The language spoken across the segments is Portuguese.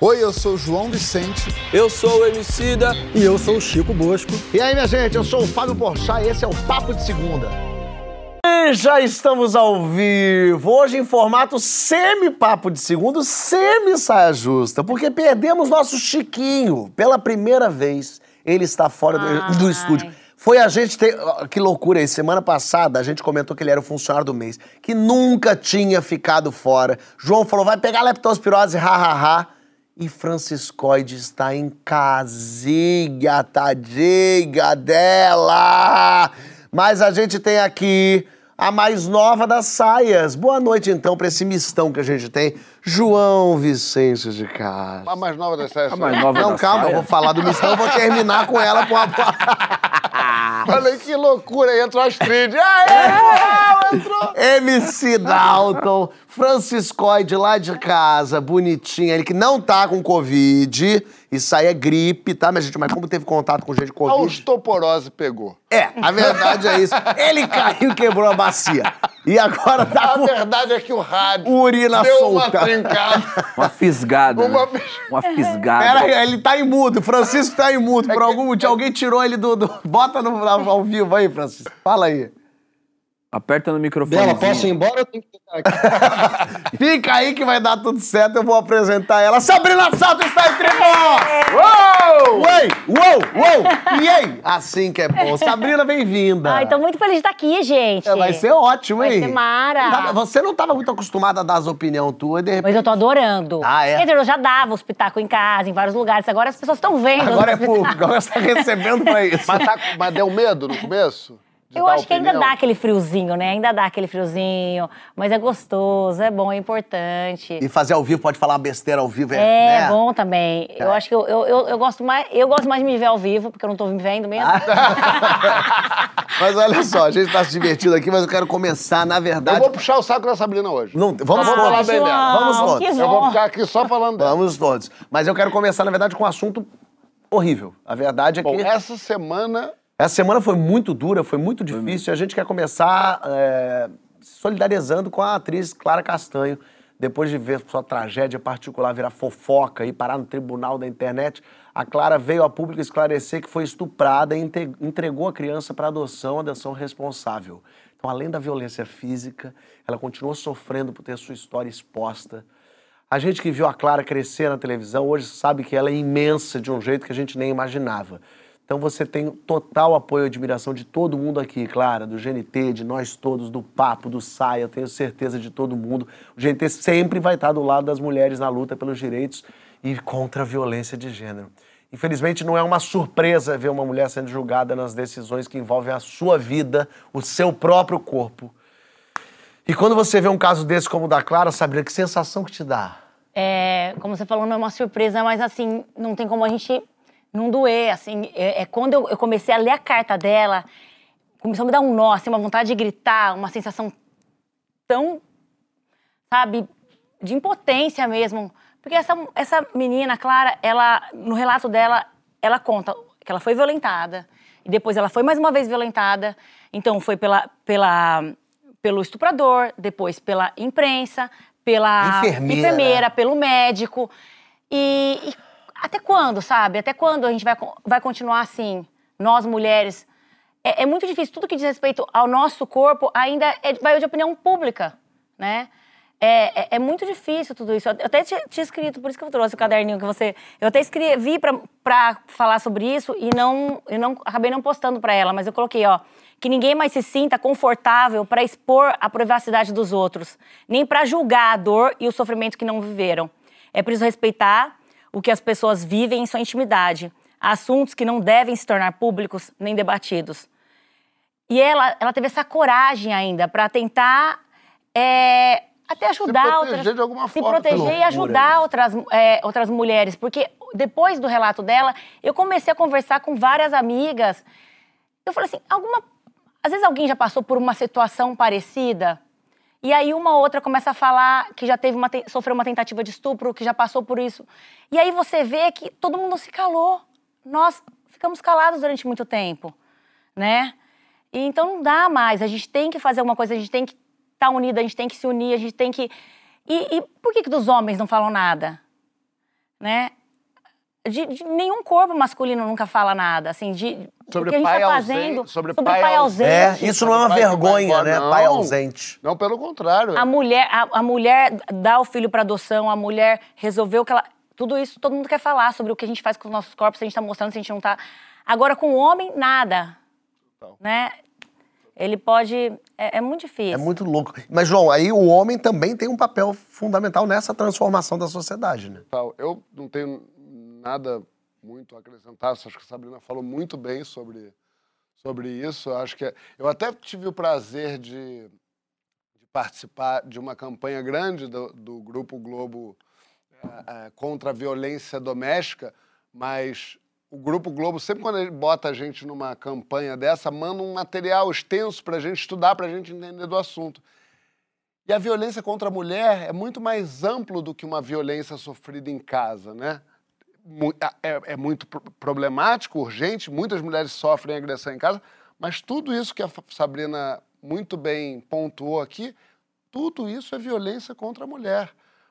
Oi, eu sou o João Vicente. Eu sou o Emicida. E eu sou o Chico Bosco. E aí, minha gente, eu sou o Fábio Porchat e esse é o Papo de Segunda. E já estamos ao vivo, hoje em formato semi-papo de segundo, semi-saia justa, porque perdemos nosso Chiquinho. Pela primeira vez, ele está fora do, do estúdio. Foi a gente ter. Que loucura aí. Semana passada a gente comentou que ele era o funcionário do mês, que nunca tinha ficado fora. João falou: vai pegar leptospirose, hahaha. E Franciscoide está em casinha, tadinha dela. Mas a gente tem aqui a mais nova das saias. Boa noite, então, para esse mistão que a gente tem. João Vicente de Castro. A mais nova das saias. A mais nova Não, da calma, saia. eu vou falar do mistão, vou terminar com ela com a. Olha que loucura, aí entrou a Astrid. Aê, entrou. MC Dalton, Franciscoide lá de casa, bonitinho. Ele que não tá com Covid. Isso aí é gripe, tá, minha gente? Mas como teve contato com gente com A Covid. osteoporose pegou. É, a verdade é isso. Ele caiu e quebrou a bacia. E agora tá A com verdade é que o rádio urina deu solta. uma trincada. Uma fisgada. Uma né? Uma fisgada. Pera aí, ele tá imudo. Francisco tá imudo. Por algum motivo, alguém tirou ele do. do- Bota no, ao vivo aí, Francisco. Fala aí. Aperta no microfone. Bela, posso ir embora ou eu tenho que ficar aqui? Fica aí que vai dar tudo certo. Eu vou apresentar ela. Sabrina Sato está entre nós! Uou! Uei! Uou! Uou! E aí? Assim que é bom. Sabrina, bem-vinda. Ai, tô muito feliz de estar aqui, gente. É, Vai ser ótimo, Vai hein? ser mara. Você não estava muito acostumada a dar as opiniões tuas, de repente. Mas eu tô adorando. Ah, é? Quer dizer, eu já dava os pitacos em casa, em vários lugares. Agora as pessoas estão vendo. Agora é público, agora você tá recebendo pra isso. Mas, tá- mas deu medo no começo? De Eu acho que ainda dá aquele friozinho, né? Ainda dá aquele friozinho. Mas é gostoso, é bom, é importante. E fazer ao vivo, pode falar besteira ao vivo, é, É né? bom também. Eu acho que eu, eu, eu, eu gosto mais. Eu gosto mais de me ver ao vivo, porque eu não tô me vendo mesmo. Mas olha só, a gente tá se divertindo aqui, mas eu quero começar, na Eu verdade... vou puxar o saco da Sabrina hoje. Não, vamos Eu vou falar todos. bem dela. Vamos todos. Eu vou ficar aqui só falando dela. Vamos todos. Mas eu quero começar, na verdade, com um assunto horrível. A verdade é Bom, que... essa semana Essa semana foi muito dura, foi muito difícil. A gente quer começar é, solidarizando com a atriz Clara Castanho. Depois de ver sua tragédia particular virar fofoca e parar no tribunal da internet, a Clara veio a público esclarecer que foi estuprada e entregou a criança para adoção, adoção responsável. Então, além da violência física, ela continuou sofrendo por ter sua história exposta. A gente que viu a Clara crescer na televisão hoje sabe que ela é imensa de um jeito que a gente nem imaginava. Então você tem total apoio e admiração de todo mundo aqui, Clara, do GNT, de nós todos, do Papo, do Saia, eu tenho certeza de todo mundo. O GNT sempre vai estar do lado das mulheres na luta pelos direitos e contra a violência de gênero. Infelizmente não é uma surpresa ver uma mulher sendo julgada nas decisões que envolvem a sua vida, o seu próprio corpo. E quando você vê um caso desse como o da Clara, Sabrina, que sensação que te dá? É, como você falou, não é uma surpresa, mas assim, não tem como a gente não doer, assim. É, é quando eu, eu comecei a ler a carta dela, começou a me dar um nó, assim, uma vontade de gritar, uma sensação tão, sabe, de impotência mesmo. Porque essa, essa menina, Clara, ela, no relato dela, ela conta que ela foi violentada, e depois ela foi mais uma vez violentada, então foi pela, pela, pelo estuprador, depois pela imprensa, pela Enfermeira. pelo médico. E, e até quando, sabe? Até quando a gente vai, vai continuar assim? Nós, mulheres. É, é muito difícil. Tudo que diz respeito ao nosso corpo ainda é, vai de opinião pública, né? É, é, é muito difícil tudo isso. Eu até tinha, tinha escrito, por isso que eu trouxe o caderninho que você. Eu até escrevi para falar sobre isso e não, eu não acabei não postando para ela, mas eu coloquei, ó, que ninguém mais se sinta confortável para expor a privacidade dos outros, nem para julgar a dor e o sofrimento que não viveram. É preciso respeitar o que as pessoas vivem em sua intimidade, assuntos que não devem se tornar públicos nem debatidos. E ela, ela teve essa coragem ainda para tentar é, até ajudar proteger outras, de alguma se forma. proteger e ajudar isso. outras, é, outras mulheres, porque depois do relato dela, eu comecei a conversar com várias amigas. Eu falei assim, alguma, às vezes alguém já passou por uma situação parecida. E aí uma outra começa a falar que já teve uma, sofreu uma tentativa de estupro, que já passou por isso. E aí você vê que todo mundo se calou. Nós ficamos calados durante muito tempo, né? E então não dá mais. A gente tem que fazer alguma coisa, a gente tem que estar unida, a gente tem que se unir, a gente tem que. E, e por que, que dos homens não falam nada? né? De, de nenhum corpo masculino nunca fala nada, assim, de Sobre o que a gente pai tá ausente, fazendo sobre sobre pai pai ausente. É, isso não é uma Pai vergonha, embora, né? não. Pai ausente. Não, pelo contrário. A mulher, a, a mulher dá o filho para adoção, a mulher resolveu que ela. Tudo isso todo mundo quer falar sobre o que a gente faz com os nossos corpos, se a gente tá mostrando, se a gente não tá. Agora, com o homem, nada. Total. Né? Ele pode. É, é muito difícil. É muito louco. Mas, João, aí o homem também tem um papel fundamental nessa transformação da sociedade, né? Eu não tenho nada muito a acrescentar, acho que a Sabrina falou muito bem sobre, sobre isso. Acho que é- eu até tive o prazer de, de participar de uma campanha grande do, do Grupo Globo eh, eh, contra a violência doméstica, mas o Grupo Globo, sempre quando ele bota a gente numa campanha dessa, manda um material extenso para a gente estudar, para a gente entender do assunto. E a violência contra a mulher é muito mais amplo do que uma violência sofrida em casa, né? É, é muito pro- problemático, urgente, muitas mulheres sofrem agressão em casa, mas tudo isso que a Sabrina muito bem pontuou aqui, tudo isso é violência contra a mulher.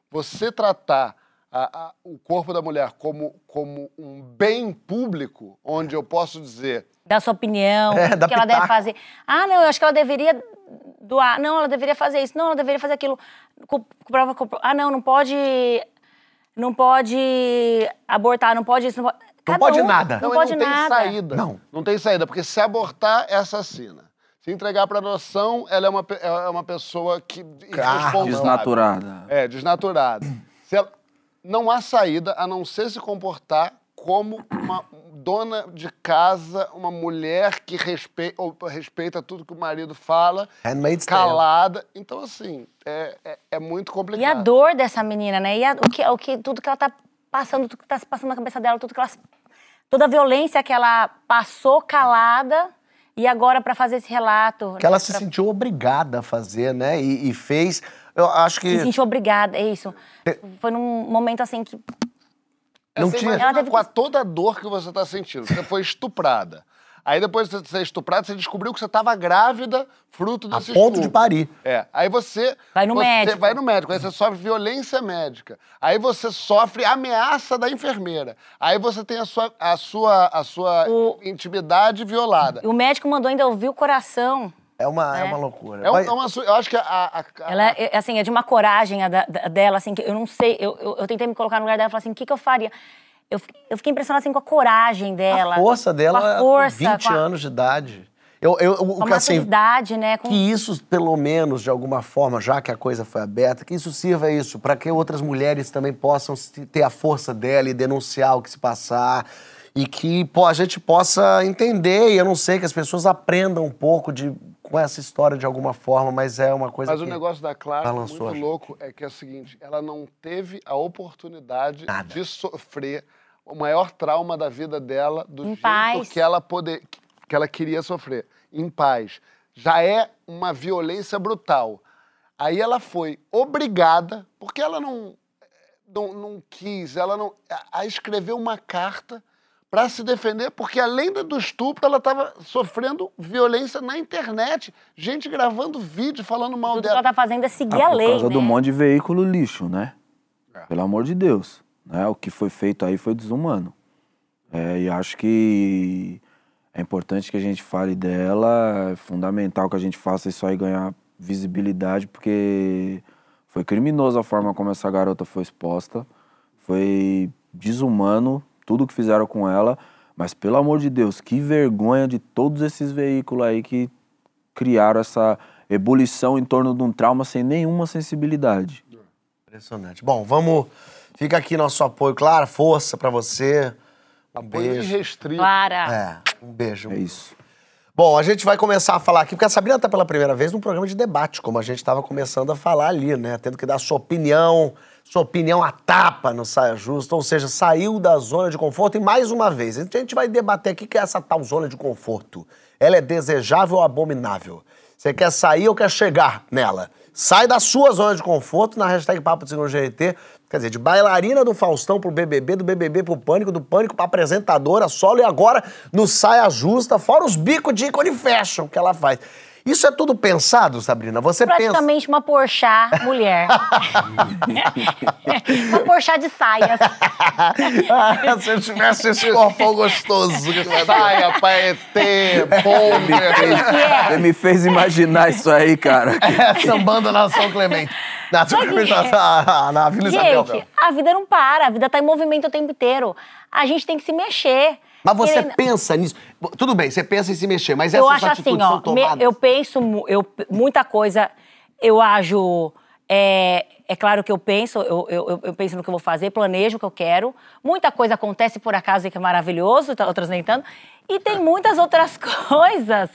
Você tratar a- a- o corpo da mulher como, como um bem público, onde eu posso dizer Dá sua opinião, É, o que ela deve fazer. Ah, não, eu acho que ela deveria doar. Não, ela deveria fazer isso. Não, ela deveria fazer aquilo. Ah, não, não pode. Não pode abortar, não pode isso. Não pode, Cada pode um- nada. Não, e pode não tem nada. saída. Não. Não tem saída, porque se abortar, é assassina. Se entregar para adoção, ela é uma, é uma pessoa que irresponsável. Desnaturada. É, desnaturada. Se ela- não há saída a não ser se comportar como uma dona de casa, uma mulher que respeita, ou respeita tudo que o marido fala, Handmaid's Tale. calada. Então, assim, é, é, é muito complicado. E a dor dessa menina, né? E a- o que, o que, tudo que ela tá passando, tudo que tá se passando na cabeça dela, tudo que ela. Toda a violência que ela passou calada e agora para fazer esse relato. Que ela né, se pra- sentiu obrigada a fazer, né? E, e fez. Eu acho que. se sentiu obrigada, é isso. Foi num momento assim que. Não tinha- Ela teve com a toda a dor que você está sentindo. Você foi estuprada. Aí depois de você ser estuprada, você descobriu que você estava grávida, fruto A desse ponto de estupro. parir. É. Aí você. Vai no você médico. Vai no médico. Aí você sofre violência médica. Aí você sofre ameaça da enfermeira. Aí você tem a sua, a sua, a sua O- intimidade violada. O médico mandou ainda ouvir o coração. É uma, é. É. uma loucura. É, um- é uma, eu acho que a. a- a- Ela é, é, assim, é de uma coragem a da- da- dela, assim, que eu não sei. Eu, eu, eu tentei me colocar no lugar dela e falar assim: o que, que eu faria? Eu, eu fiquei impressionada assim, com a coragem dela. a força dela com a força, 20 com a, anos de idade. Eu, eu, o com a assim, maturidade, né? Com... que isso, pelo menos, de alguma forma, já que a coisa foi aberta, que isso sirva isso, para que outras mulheres também possam ter a força dela e denunciar o que se passar. E que pô, a gente possa entender, e eu não sei, que as pessoas aprendam um pouco de, com essa história de alguma forma, mas é uma coisa Mas que... o negócio da Clara, balançou muito louco, é que é o seguinte: ela não teve a oportunidade Nada. de sofrer o maior trauma da vida dela do Em jeito paz. que ela poder, que ela queria sofrer, em paz. Já é uma violência brutal. Aí ela foi obrigada, porque ela não, não, não quis, ela não. a- a escrever uma carta para se defender, porque além do estupro, ela estava sofrendo violência na internet. Gente gravando vídeo falando mal Tudo que dela. ela tá fazendo é seguir Ah, a por lei, causa né? do monte de veículo lixo, né? É. Pelo amor de Deus. Né? O que foi feito aí foi desumano. É, e acho que é importante que a gente fale dela, é fundamental que a gente faça isso aí ganhar visibilidade, porque foi criminoso a forma como essa garota foi exposta, foi desumano tudo que fizeram com ela, mas pelo amor de Deus, que vergonha de todos esses veículos aí que criaram essa ebulição em torno de um trauma sem nenhuma sensibilidade. Impressionante. Bom, vamos... Fica aqui nosso apoio, claro, força pra você. Um Apoio beijo. irrestrito. Clara. É, um beijo. É isso. Bom, a gente vai começar a falar aqui, porque a Sabrina está pela primeira vez num programa de debate, como a gente estava começando a falar ali, né? Tendo que dar sua opinião, sua opinião à tapa no Saia Justa, ou seja, saiu da zona de conforto e mais uma vez, a gente vai debater aqui que é essa tal zona de conforto. Ela é desejável ou abominável? Você quer sair ou quer chegar nela? Sai da sua zona de conforto na hashtag Papo de Segundo GRT. Quer dizer, de bailarina do Faustão pro BBB, do BBB pro Pânico, do Pânico pra apresentadora, solo e agora no Saia Justa, fora os bicos de ícone fashion que ela faz. Isso é tudo pensado, Sabrina? Você pensa. Praticamente uma porchá mulher. uma porchá de saias. Ah, se eu tivesse esse corpão gostoso. Saia, paetê, bomba. que é? Você me fez imaginar isso aí, cara. É, sambando na São Clemente. Na, São Clemente, na, na Vila Isabel. Gente, a vida não para, a vida tá em movimento o tempo inteiro. A gente tem que se mexer. Mas você pensa nisso. Tudo bem, você pensa em se mexer, mas eu essas acho assim, ó, me- eu penso, eu, muita coisa, eu ajo, é, é claro que eu penso, eu, eu, eu- eu penso no que eu vou fazer, planejo o que eu quero. Muita coisa acontece por acaso e que é maravilhoso, tá- outras nem tanto. E tem muitas outras coisas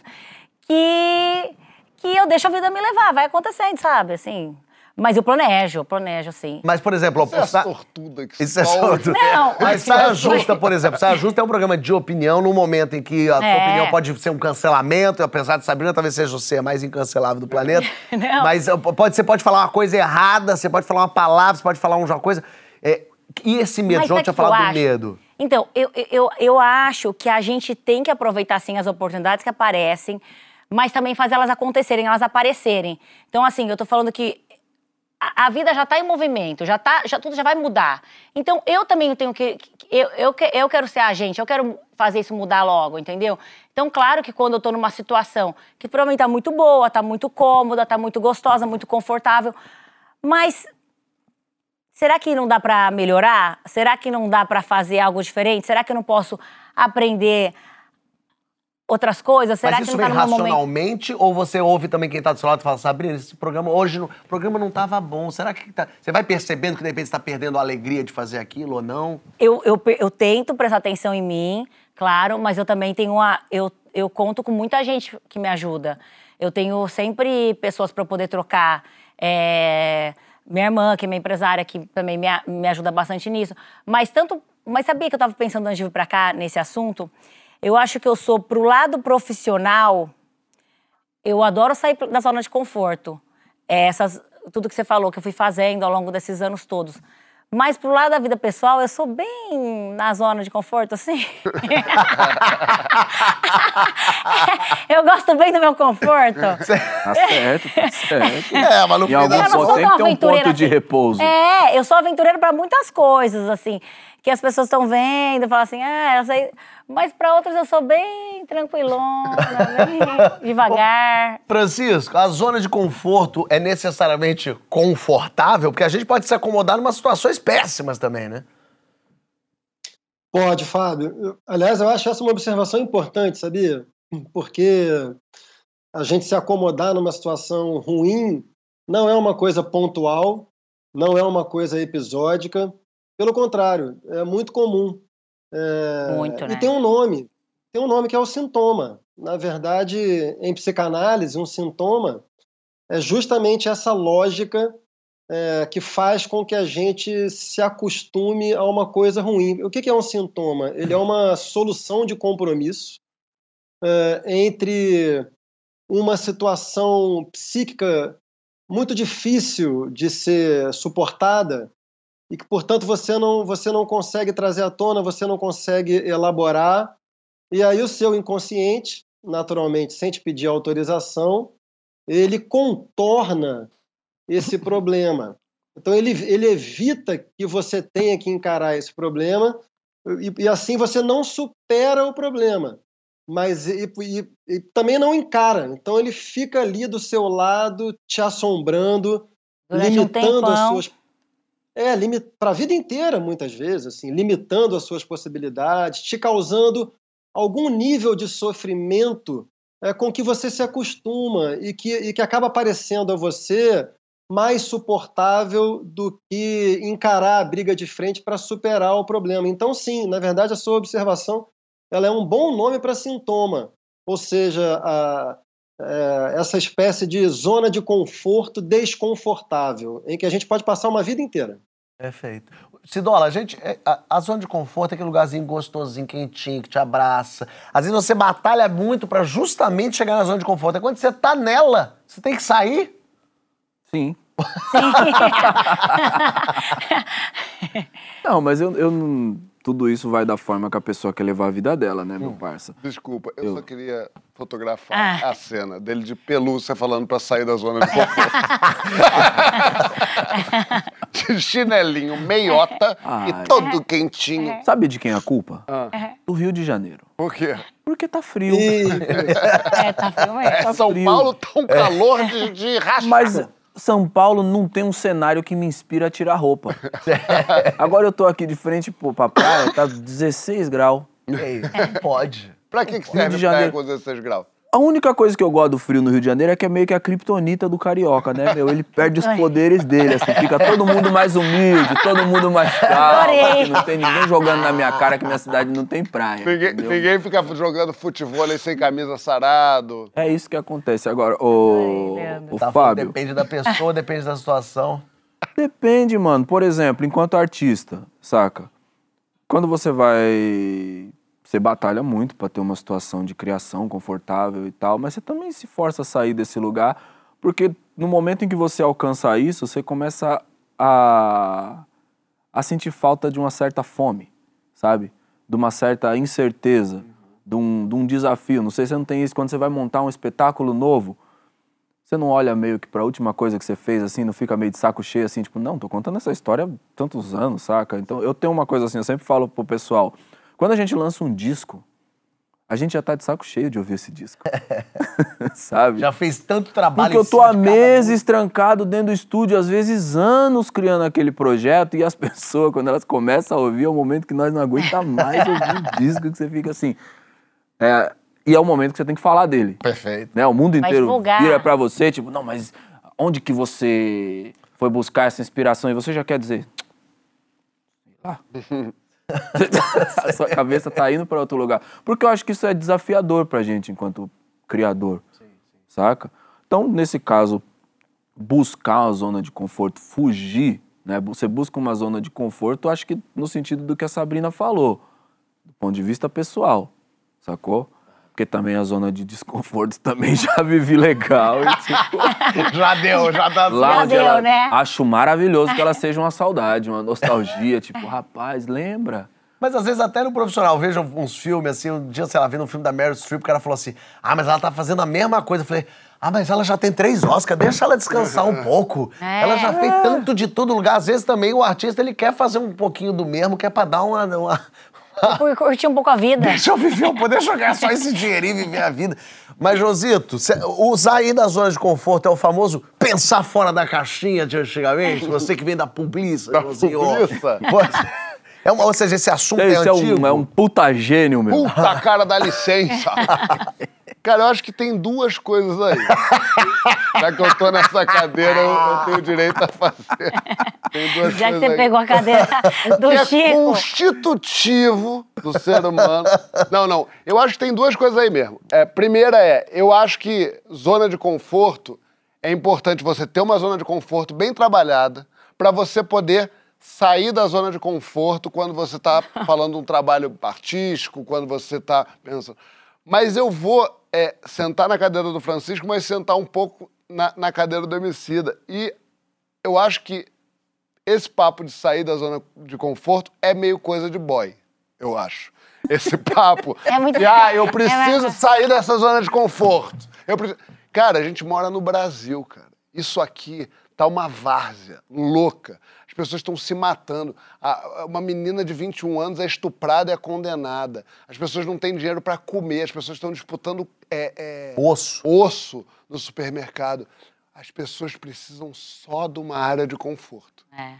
que, que eu deixo a vida me levar, vai acontecendo, sabe, assim. Mas eu planejo, eu planejo, assim. Mas, por exemplo, Você é sa- sortuda que Isso é só sortudo. Não, Mas Saia Justa, por exemplo, Saia Justa é um programa de opinião num momento em que a tua É. opinião pode ser um cancelamento, apesar de Sabrina talvez seja você a mais incancelável do planeta. Não. Mas uh, pode, você pode falar uma coisa errada, você pode falar uma palavra, você pode falar uma coisa. É, e esse medo? Mas João tinha falado do medo. Então, eu, eu, eu acho que a gente tem que aproveitar, sim, as oportunidades que aparecem, mas também fazer elas acontecerem, elas aparecerem. Então, assim, eu tô falando que a, vida já tá em movimento, já tá, já, tudo já vai mudar. Então, eu também tenho que... Eu, eu, eu quero ser agente, eu quero fazer isso mudar logo, entendeu? Então, claro que quando eu tô numa situação que provavelmente tá muito boa, tá muito cômoda, tá muito gostosa, muito confortável, mas Será que não dá pra melhorar? Será que não dá pra fazer algo diferente? Será que eu não posso aprender outras coisas? Será Mas que isso não vem tá no meu momento? racionalmente ou você ouve também quem tá do seu lado e fala, Sabrina, esse programa hoje, não- o programa não tava bom, será que tá... Você vai percebendo que de repente você tá perdendo a alegria de fazer aquilo ou não? Eu, eu, eu tento prestar atenção em mim, claro, mas eu também tenho uma. Eu, eu conto com muita gente que me ajuda. Eu tenho sempre pessoas para poder trocar. É, minha irmã, que é minha empresária, que também me, me ajuda bastante nisso. Mas tanto. Mas sabia que eu estava pensando antes de vir para cá nesse assunto? Eu acho que eu sou pro lado profissional. Eu adoro sair da zona de conforto. É, Essas, tudo que você falou, que eu fui fazendo ao longo desses anos todos. Mas pro lado da vida pessoal, eu sou bem na zona de conforto, assim. eu gosto bem do meu conforto. Tá certo, tá certo. É, mas no Em algum Eu não sou ponto tem que ter um ponto de assim. repouso. É, eu sou aventureira pra muitas coisas, assim. Que as pessoas estão vendo, falam assim, ah, eu sei. Mas pra outras eu sou bem tranquilona, bem devagar. Francisco, a zona de conforto é necessariamente confortável? Porque a gente pode se acomodar em umas situações péssimas também, né? Pode, Fábio. Aliás, eu acho essa uma observação importante, sabia? Porque a gente se acomodar numa situação ruim não é uma coisa pontual, não é uma coisa episódica. Pelo contrário, é muito comum. É, Muito, né? E tem um nome. Tem um nome que é o sintoma. Na verdade, em psicanálise, um sintoma é justamente essa lógica é, que faz com que a gente se acostume a uma coisa ruim. O que que é um sintoma? Ele é uma solução de compromisso é, entre uma situação psíquica muito difícil de ser suportada e que, portanto, você não, você não consegue trazer à tona, você não consegue elaborar, e aí o seu inconsciente, naturalmente, sem te pedir autorização, ele contorna esse problema. Então, ele, ele evita que você tenha que encarar esse problema e, e assim você não supera o problema, mas e, e- e também não encara. Então, ele fica ali do seu lado, te assombrando, Durante um limitando as tempão. suas é, para a vida inteira, muitas vezes, assim, limitando as suas possibilidades, te causando algum nível de sofrimento é, com que você se acostuma e que, e que acaba parecendo a você mais suportável do que encarar a briga de frente para superar o problema. Então, sim, na verdade, a sua observação ela é um bom nome para sintoma, ou seja, a, é, essa espécie de zona de conforto desconfortável, em que a gente pode passar uma vida inteira. Perfeito. Cidola, a gente. é, A, a zona de conforto é aquele lugarzinho gostosinho, quentinho, que te abraça. Às vezes você batalha muito pra justamente chegar na zona de conforto. É quando você tá nela, você tem que sair. Sim. Não, mas eu, eu não. Tudo isso vai da forma que a pessoa quer levar a vida dela, né, meu parça? Desculpa, eu, Eu- só queria fotografar Ah. a cena dele de pelúcia falando pra sair da zona de conforto. de chinelinho, meiota Ai. e todo quentinho. Sabe de quem é a culpa? Ah, Do Rio de Janeiro. por quê? Porque tá frio. É, tá frio mesmo. É, São frio. Paulo tá um calor de, de rachar. Mas São Paulo não tem um cenário que me inspira a tirar roupa. Agora eu tô aqui de frente pô, pra praia, tá 16 graus. Ei, pode. Pra que, que serve praia com 16 graus? A única coisa que eu gosto do frio no Rio de Janeiro é que é meio que a criptonita do carioca, né, meu? Ele perde os poderes dele, assim, fica todo mundo mais humilde, todo mundo mais calmo, aqui não tem ninguém jogando na minha cara que minha cidade não tem praia. Ninguém, ninguém fica jogando futebol sem camisa sarado. É isso que acontece. Agora, o, Ai, o Tá falando, Fábio, Depende da pessoa, depende da situação. Depende, mano. Por exemplo, enquanto artista, saca? Quando você vai. Você batalha muito pra ter uma situação de criação confortável e tal, mas você também se força a sair desse lugar, porque no momento em que você alcança isso, você começa a, a sentir falta de uma certa fome, sabe? De uma certa incerteza, de um, de um desafio. Não sei se você não tem isso quando você vai montar um espetáculo novo. Você não olha meio que pra última coisa que você fez, assim, não fica meio de saco cheio, assim, tipo, não, tô contando essa história há tantos anos, saca? Então, eu tenho uma coisa assim, eu sempre falo pro pessoal, quando a gente lança um disco, a gente já tá de saco cheio de ouvir esse disco. sabe? Já fez tanto trabalho Porque eu tô há meses trancado dentro do estúdio, às vezes anos criando aquele projeto, e as pessoas, quando elas começam a ouvir, é o momento que nós não aguentamos mais ouvir o disco, que você fica assim. É, e é o momento que você tem que falar dele Perfeito. né? O mundo inteiro vira pra você, tipo, não, mas onde que você foi buscar essa inspiração? E você já quer dizer, sei lá. a sua cabeça tá indo pra outro lugar. Porque eu acho que isso é desafiador pra gente enquanto criador, saca? Então, nesse caso, buscar a zona de conforto, fugir, né? Você busca uma zona de conforto, eu acho que no sentido do que a Sabrina falou, do ponto de vista pessoal, sacou? Porque também a zona de desconforto também já vivi legal. E, tipo, Já deu, já tá lá Já onde deu, ela, né? Acho maravilhoso que ela seja uma saudade, uma nostalgia. tipo, rapaz, lembra? Mas às vezes até no profissional, vejo uns filmes assim, um dia, sei lá, vendo um filme da Meryl Streep, o cara falou assim, ah, mas ela tá fazendo a mesma coisa. Eu falei, ah, mas ela já tem três Oscars, deixa ela descansar um pouco. É. Ela já fez tanto de todo lugar. Às vezes também o artista, ele quer fazer um pouquinho do mesmo, que é pra dar uma... uma... Por curtir um pouco a vida. Deixa eu viver, eu poder jogar só esse dinheirinho e viver a vida. Mas, Josito, cê- usar aí da zona de conforto é o famoso pensar fora da caixinha de antigamente? Você que vem da publiça, Da publiça? Você- É uma, ou seja, esse assunto é, Isso é antigo. um, é um puta gênio, meu. Puta cara, dá licença. Cara, eu acho que tem duas coisas aí. Já que eu tô nessa cadeira, eu, eu tenho direito a fazer. Tem duas Já que você aí. pegou a cadeira do que é Chico. constitutivo do ser humano. Não, não. Eu acho que tem duas coisas aí mesmo. É, primeira é, eu acho que zona de conforto é importante você ter uma zona de conforto bem trabalhada para você poder sair da zona de conforto quando você está falando um trabalho artístico, quando você está pensando. Mas eu vou é, sentar na cadeira do Francisco, mas sentar um pouco na, na cadeira do Emicida. E eu acho que esse papo de sair da zona de conforto é meio coisa de boy, eu acho. Esse papo É muito- de, ah, eu É preciso muito- sair dessa zona de conforto. Eu preciso... Cara, a gente mora no Brasil, cara. Isso aqui tá uma várzea louca. As pessoas estão se matando. Uma menina de 21 anos é estuprada e é condenada. As pessoas não têm dinheiro para comer. As pessoas estão disputando é, é, Osso. osso no supermercado. As pessoas precisam só de uma área de conforto. É.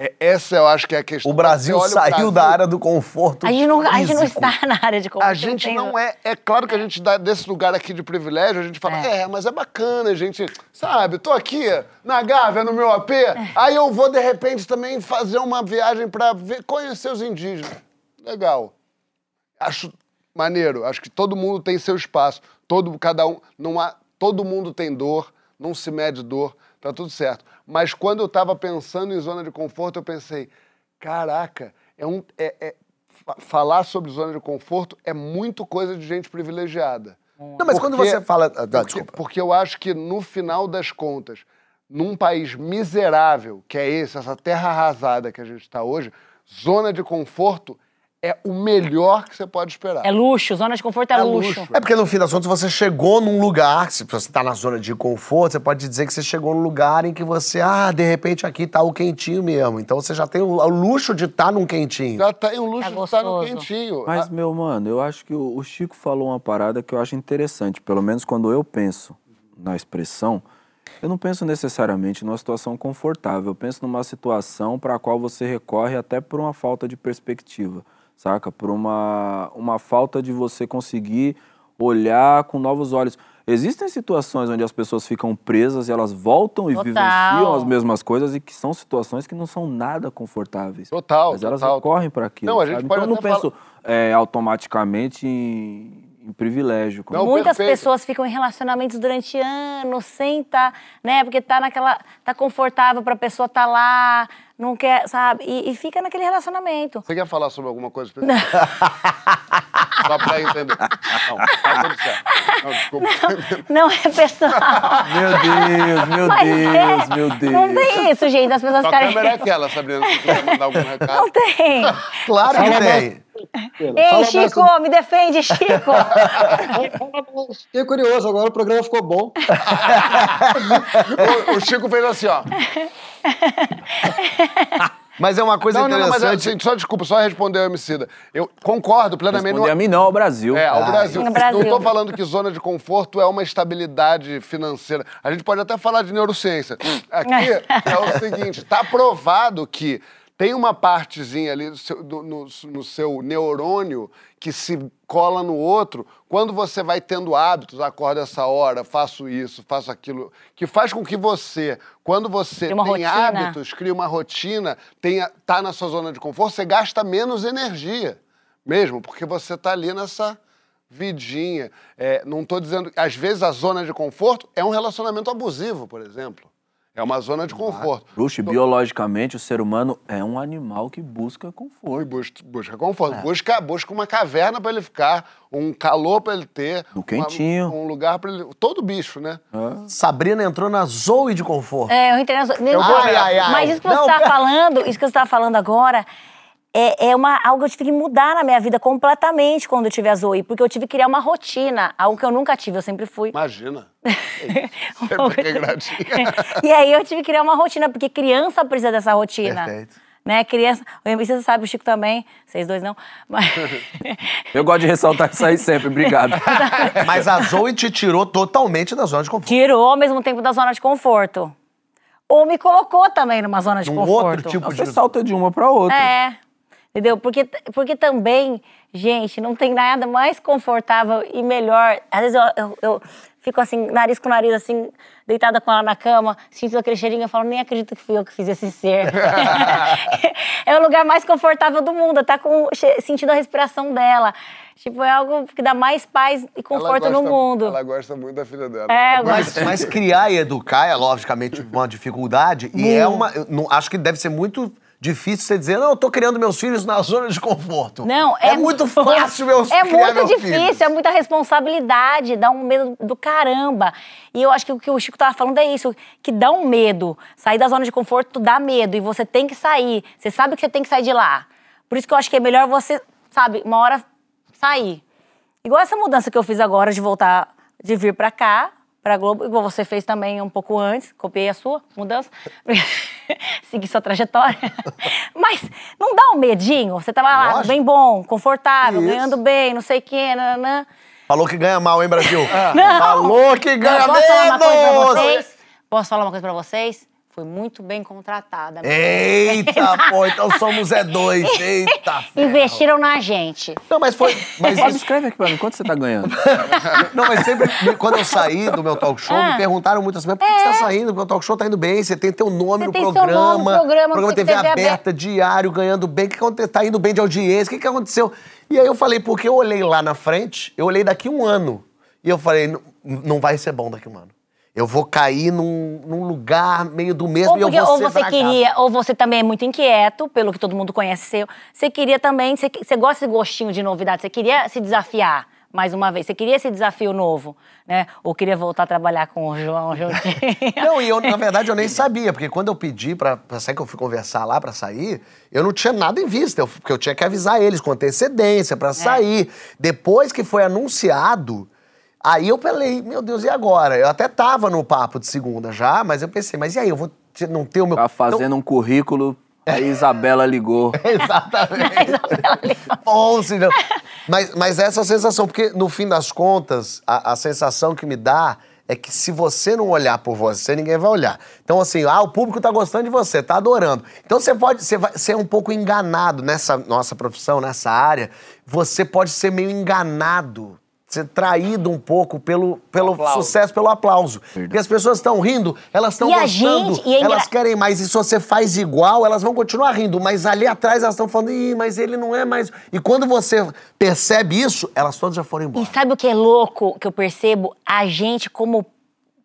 É, essa eu acho que é a questão. O Brasil olha o saiu Brasil, da área do conforto A gente, não, a gente não está na área de conforto. A gente não é. É claro que a gente dá desse lugar aqui de privilégio, a gente fala, é, É. mas é bacana, a gente. Sabe, tô aqui na Gávea, no meu AP, aí eu vou, de repente, também fazer uma viagem pra ver, conhecer os indígenas. Legal. Acho maneiro. Acho que todo mundo tem seu espaço. Todo, cada um. Não há, todo mundo tem dor, não se mede dor, tá tudo certo. Mas quando eu tava pensando em zona de conforto, eu pensei, caraca, é um. É, é- fa- falar sobre zona de conforto é muito coisa de gente privilegiada. Não, mas quando Porque- você fala... Ah, Porque, desculpa. porque eu acho que, no final das contas, num país miserável, que é esse, essa terra arrasada que a gente está hoje, zona de conforto é o melhor que você pode esperar. É luxo, zona de conforto é, É luxo. luxo. É porque no fim das contas você chegou num lugar, se você tá na zona de conforto, você pode dizer que você chegou num lugar em que você, ah, de repente aqui tá o quentinho mesmo. Então você já tem o, o luxo de estar num quentinho. Já tem um luxo Tá de estar no gostoso. quentinho. Mas, Ah, meu mano, eu acho que o o Chico falou uma parada que eu acho interessante. Pelo menos quando eu penso na expressão, eu não penso necessariamente numa situação confortável. Eu penso numa situação para a qual você recorre até por uma falta de perspectiva, saca? Por uma, uma falta de você conseguir olhar com novos olhos. Existem situações onde as pessoas ficam presas e elas voltam e Total. vivenciam as mesmas coisas e que são situações que não são nada confortáveis. Total, Mas elas total. recorrem para aquilo. Não, a gente sabe? pode então eu não penso é, automaticamente em, em privilégio. como- Não, Muitas perfeito. pessoas ficam em relacionamentos durante anos sem tá, né? Porque tá naquela. tá confortável pra pessoa tá lá, não quer, sabe? E, e fica naquele relacionamento. Você quer falar sobre alguma coisa específica? Só pra entender. Não, tá tudo certo. Não, desculpa. Não é pessoal. Meu Deus, meu Mas Deus, é, meu Deus. Não tem isso, gente. As pessoas Sua ficarem. câmera é aquela, Sabrina. Se quiser mandar algum recado. Não tem. Claro que tem. Ei, Fala Chico, mais- me defende, Chico. Fiquei curioso, agora o programa ficou bom. O, o Chico fez assim, ó. Mas é uma coisa Não, não, não, mas interessante. só desculpa, só responder o Emicida. Eu concordo plenamente. Responder a mim não, ao Brasil. É, ao Ah, Brasil. no Brasil. Não tô falando que zona de conforto é uma estabilidade financeira. A gente pode até falar de neurociência. Aqui é o seguinte, tá provado que tem uma partezinha ali do seu- do- no, no seu neurônio que se cola no outro quando você vai tendo hábitos, acordo essa hora, faço isso, faço aquilo, que faz com que você, quando você Tem tem hábitos, cria uma rotina, tenha, tá na sua zona de conforto, você gasta menos energia mesmo, porque você tá ali nessa vidinha. É, não estou dizendo. Às vezes a zona de conforto é um relacionamento abusivo, por exemplo. É uma zona de conforto. Bruxo, biologicamente, o ser humano é um animal que busca conforto. busca, busca conforto. Busca, busca uma caverna para ele ficar, um calor para ele ter. No uma- quentinho. um lugar para ele. Todo bicho, né? Sabrina entrou na zoe de conforto. É, eu entrei na... Eu vou- Ai, ai, ai. Mas isso que você está falando, isso que você está falando agora, é, é uma, algo que eu tive que mudar na minha vida completamente quando eu tive a Zoe, porque eu tive que criar uma rotina, algo que eu nunca tive, eu sempre fui. Imagina. Gratinha. e aí eu tive que criar uma rotina, porque criança precisa dessa rotina. Perfeito. Né, criança, você sabe, o Chico também, vocês dois não, mas Eu gosto de ressaltar isso aí sempre, obrigado. Mas a zoe te tirou totalmente da zona de conforto. tirou ao mesmo tempo da zona de conforto. Ou me colocou também numa zona de Um conforto. outro tipo Você de. salta de uma pra outra. É. Entendeu? Porque, porque também, gente, não tem nada mais confortável e melhor. Às vezes eu, eu, eu fico assim, nariz com nariz, assim, deitada com ela na cama, sinto aquele cheirinho, eu falo, nem acredito que fui eu que fiz esse ser. é o lugar mais confortável do mundo, tá com, sentindo a respiração dela. Tipo, é algo que dá mais paz e conforto Ela no gosta- mundo. Ela gosta muito da filha dela. É, eu Mas, gosto. mas criar e educar é, logicamente, uma dificuldade. E é uma. eu não- acho que deve ser muito difícil você dizer, não, eu tô criando meus filhos na zona de conforto. Não, é, é, muito fácil meus É muito difícil, filhos. é muita responsabilidade, dá um medo do caramba. E eu acho que o que o Chico tava falando é isso, que dá um medo. Sair da zona de conforto dá medo e você tem que sair. Você sabe que você tem que sair de lá. Por isso que eu acho que é melhor você, sabe, uma hora sair. Igual essa mudança que eu fiz agora de voltar, de vir pra cá, pra Globo, igual você fez também um pouco antes, copiei a sua mudança, segui sua trajetória. Mas não dá um medinho? Você tava lá, Lógico. bem bom, confortável, Isso. ganhando bem, não sei o quê, nananã. Falou que ganha mal, hein, Brasil? Não. Falou que ganha Não, posso falar uma coisa pra menos! vocês? Posso falar uma coisa pra vocês? Foi muito bem contratada. Eita, pô, então somos é dois. Eita, ferro. Investiram na gente. Não, mas foi. Mas isso- escreve aqui pra mim, quanto você tá ganhando? Não, mas sempre, quando eu saí do meu talk show, Ah. me perguntaram muito assim, mas por que você tá saindo? Porque o talk show tá indo bem, você tem teu nome Você no tem seu programa. nome no programa, programa TV TV aberta, diário, ganhando bem. O que aconteceu? Tá indo bem de audiência, o que, que aconteceu? E aí eu falei, porque eu olhei lá na frente, eu olhei daqui um ano. E eu falei, "Não- não vai ser bom daqui um ano. Eu vou cair num, num lugar meio do mesmo Ou, e eu porque, vou ou você dragado." queria, ou você também é muito inquieto, pelo que todo mundo conhece seu. Você queria também, você, você gosta desse gostinho de novidade, você queria se desafiar mais uma vez? Você queria esse desafio novo, né? Ou queria voltar a trabalhar com o João juntinho? Não, e eu, na verdade, eu nem sabia, porque quando eu pedi pra, pra sair, que eu fui conversar lá pra sair, eu não tinha nada em vista, eu- porque eu tinha que avisar eles com antecedência pra sair. Depois que foi anunciado, aí eu falei, meu Deus, e agora? Eu até tava no papo de segunda já, mas eu pensei, mas e aí, eu vou te- não ter o meu... Tá fazendo um currículo, aí Isabela ligou. Exatamente. Bom, senhor. Mas, mas essa sensação, porque no fim das contas, a, a sensação que me dá é que se você não olhar por você, ninguém vai olhar. Então, assim, ah, o público tá gostando de você, tá adorando. Então, você pode você vai ser um pouco enganado nessa nossa profissão, nessa área. Você pode ser meio enganado, ser traído um pouco pelo, pelo sucesso, pelo aplauso. Porque as pessoas estão rindo, elas estão E gostando, gente- e é engra- elas querem mais. E se você faz igual, elas vão continuar rindo. Mas ali atrás elas estão falando, Ih, mas ele não é mais. E quando você percebe isso, elas todas já foram E embora. sabe o que é louco que eu percebo? A gente, como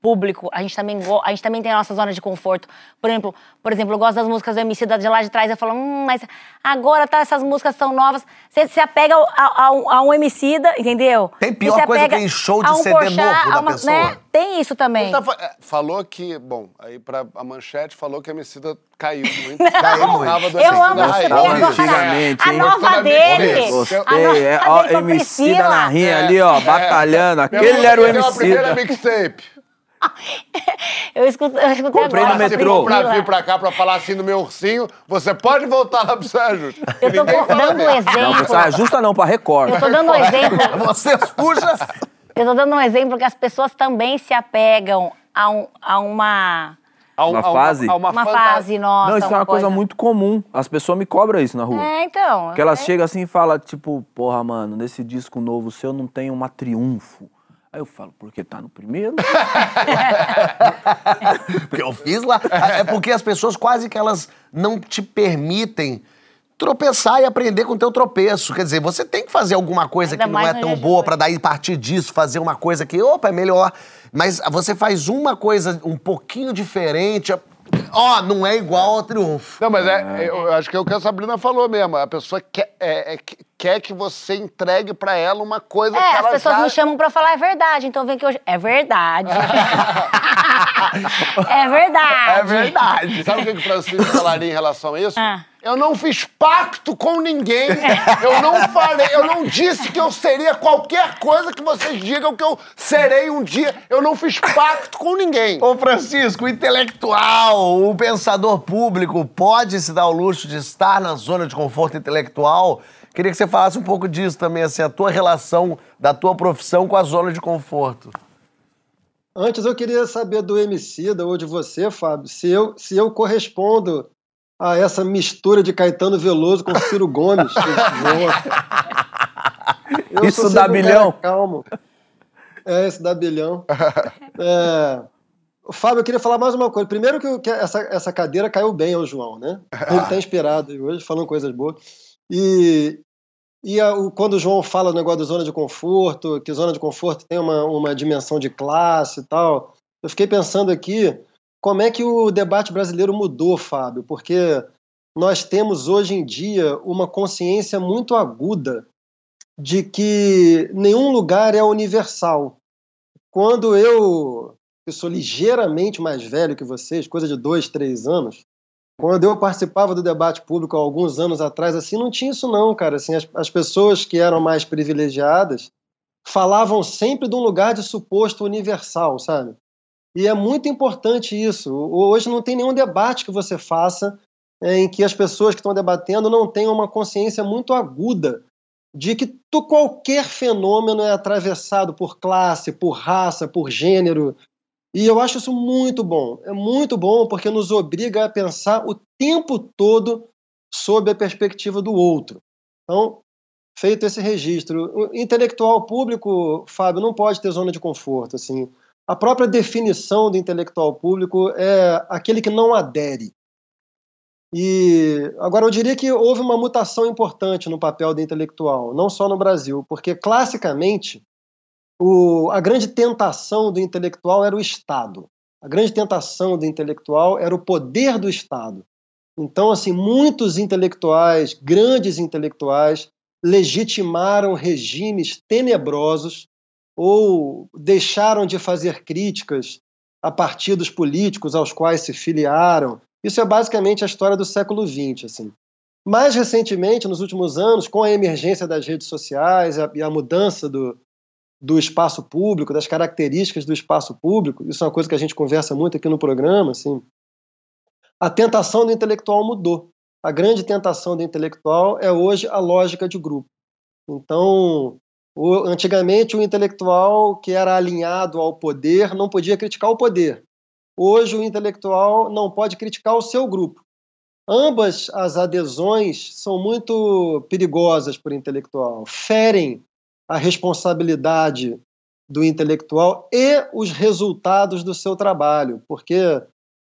público, a gente também, a gente também tem a nossa zona de conforto. Por exemplo, por exemplo, eu gosto das músicas do MC da de lá de trás. Eu falo, hum, mas agora tá, essas músicas são novas. Você se apega ao- a, a um- a um MC da, entendeu? Tem pior coisa que em show de a um CD Porchat, novo da a uma- pessoa. né? Tem isso também. Tá é, falou que, bom, aí pra a manchete falou que a Emicida caiu muito. Caiu muito. Eu amo Gostava agora. antigamente, A hein? nova Gostava dele. Gostei. A nova É, ó, dele com a Emicida Priscila. na rinha ali, ó, batalhando. Meu Aquele era o deu a primeira mixtape. Eu escuto, eu escutei Comprei agora no a metrô. pra vir pra cá pra falar assim do meu ursinho, você pode voltar lá pro Sérgio. Eu tô dando um. Não, exemplo. você ajusta não, pra Record. Eu tô dando um exemplo. Vocês puxa. Eu tô dando um exemplo que as pessoas também se apegam a, um- a uma, um- Uma fase? há uma uma fanta- fase nossa. Não, isso é uma coisa muito comum. As pessoas me cobram isso na rua. É, então. Que elas é. chegam assim e falam, tipo, porra, mano, nesse disco novo seu não tem uma triunfo. Aí eu falo, porque tá no primeiro? Porque eu fiz lá. É porque as pessoas quase que elas não te permitem tropeçar e aprender com o teu tropeço. Quer dizer, você tem que fazer alguma coisa Ainda que não é tão boa pra daí partir disso, fazer uma coisa que, opa, é melhor. Mas você faz uma coisa um pouquinho diferente, ó, não é igual ao triunfo. Não, mas é, eu acho que é o que a Sabrina falou mesmo. A pessoa quer, é- é que- quer que você entregue pra ela uma coisa que É, as ela pessoas já... me chamam pra falar é verdade, então vem que hoje. É verdade. é verdade. É verdade. Sabe o que, que o Francisco falaria em relação a isso? Ah. Eu não fiz pacto com ninguém. Eu não falei, eu não disse que eu seria qualquer coisa que vocês digam que eu serei um dia. Eu não fiz pacto com ninguém. Ô Francisco, o intelectual, o pensador público pode se dar o luxo de estar na zona de conforto intelectual? Queria que você falasse um pouco disso também, assim, a tua relação da tua profissão com a zona de conforto. Antes eu queria saber do Emicida ou de você, Fábio, se eu, se eu correspondo a essa mistura de Caetano Veloso com Ciro Gomes. Eu Isso dá bilhão? cara Calmo. É, isso dá bilhão. É, Fábio, eu queria falar mais uma coisa. Primeiro que, eu- que essa, essa cadeira caiu bem ao João, né? Ele está inspirado hoje, falando coisas boas. E, e a- o- quando o João fala do negócio da zona de conforto, que zona de conforto tem uma, uma dimensão de classe e tal, eu fiquei pensando aqui como é que o debate brasileiro mudou, Fábio, porque nós temos hoje em dia uma consciência muito aguda de que nenhum lugar é universal. Quando eu, eu sou ligeiramente mais velho que vocês, coisa de dois, três anos, quando eu participava do debate público há alguns anos atrás, assim, não tinha isso não, cara. Assim, as, as pessoas que eram mais privilegiadas falavam sempre de um lugar de suposto universal, sabe? E é muito importante isso. Hoje não tem nenhum debate que você faça é, em que as pessoas que estão debatendo não tenham uma consciência muito aguda de que tu, qualquer fenômeno é atravessado por classe, por raça, por gênero. E eu acho isso muito bom. É muito bom porque nos obriga a pensar o tempo todo sob a perspectiva do outro. Então, feito esse registro, o intelectual público, Fábio, não pode ter zona de conforto. Assim, a própria definição do intelectual público é aquele que não adere. E agora eu diria que houve uma mutação importante no papel do intelectual, não só no Brasil, porque classicamente o, a grande tentação do intelectual era o Estado. A grande tentação do intelectual era o poder do Estado. Então, assim, muitos intelectuais, grandes intelectuais, legitimaram regimes tenebrosos ou deixaram de fazer críticas a partidos políticos aos quais se filiaram. Isso é basicamente a história do século XX. Assim. Mais recentemente, nos últimos anos, com a emergência das redes sociais e a, mudança do, do espaço público, das características do espaço público, isso é uma coisa que a gente conversa muito aqui no programa, assim, a tentação do intelectual mudou. A grande tentação do intelectual é hoje a lógica de grupo. Então, o, antigamente, o intelectual que era alinhado ao poder não podia criticar o poder. Hoje, o intelectual não pode criticar o seu grupo. Ambas as adesões são muito perigosas para o intelectual, ferem a responsabilidade do intelectual e os resultados do seu trabalho, porque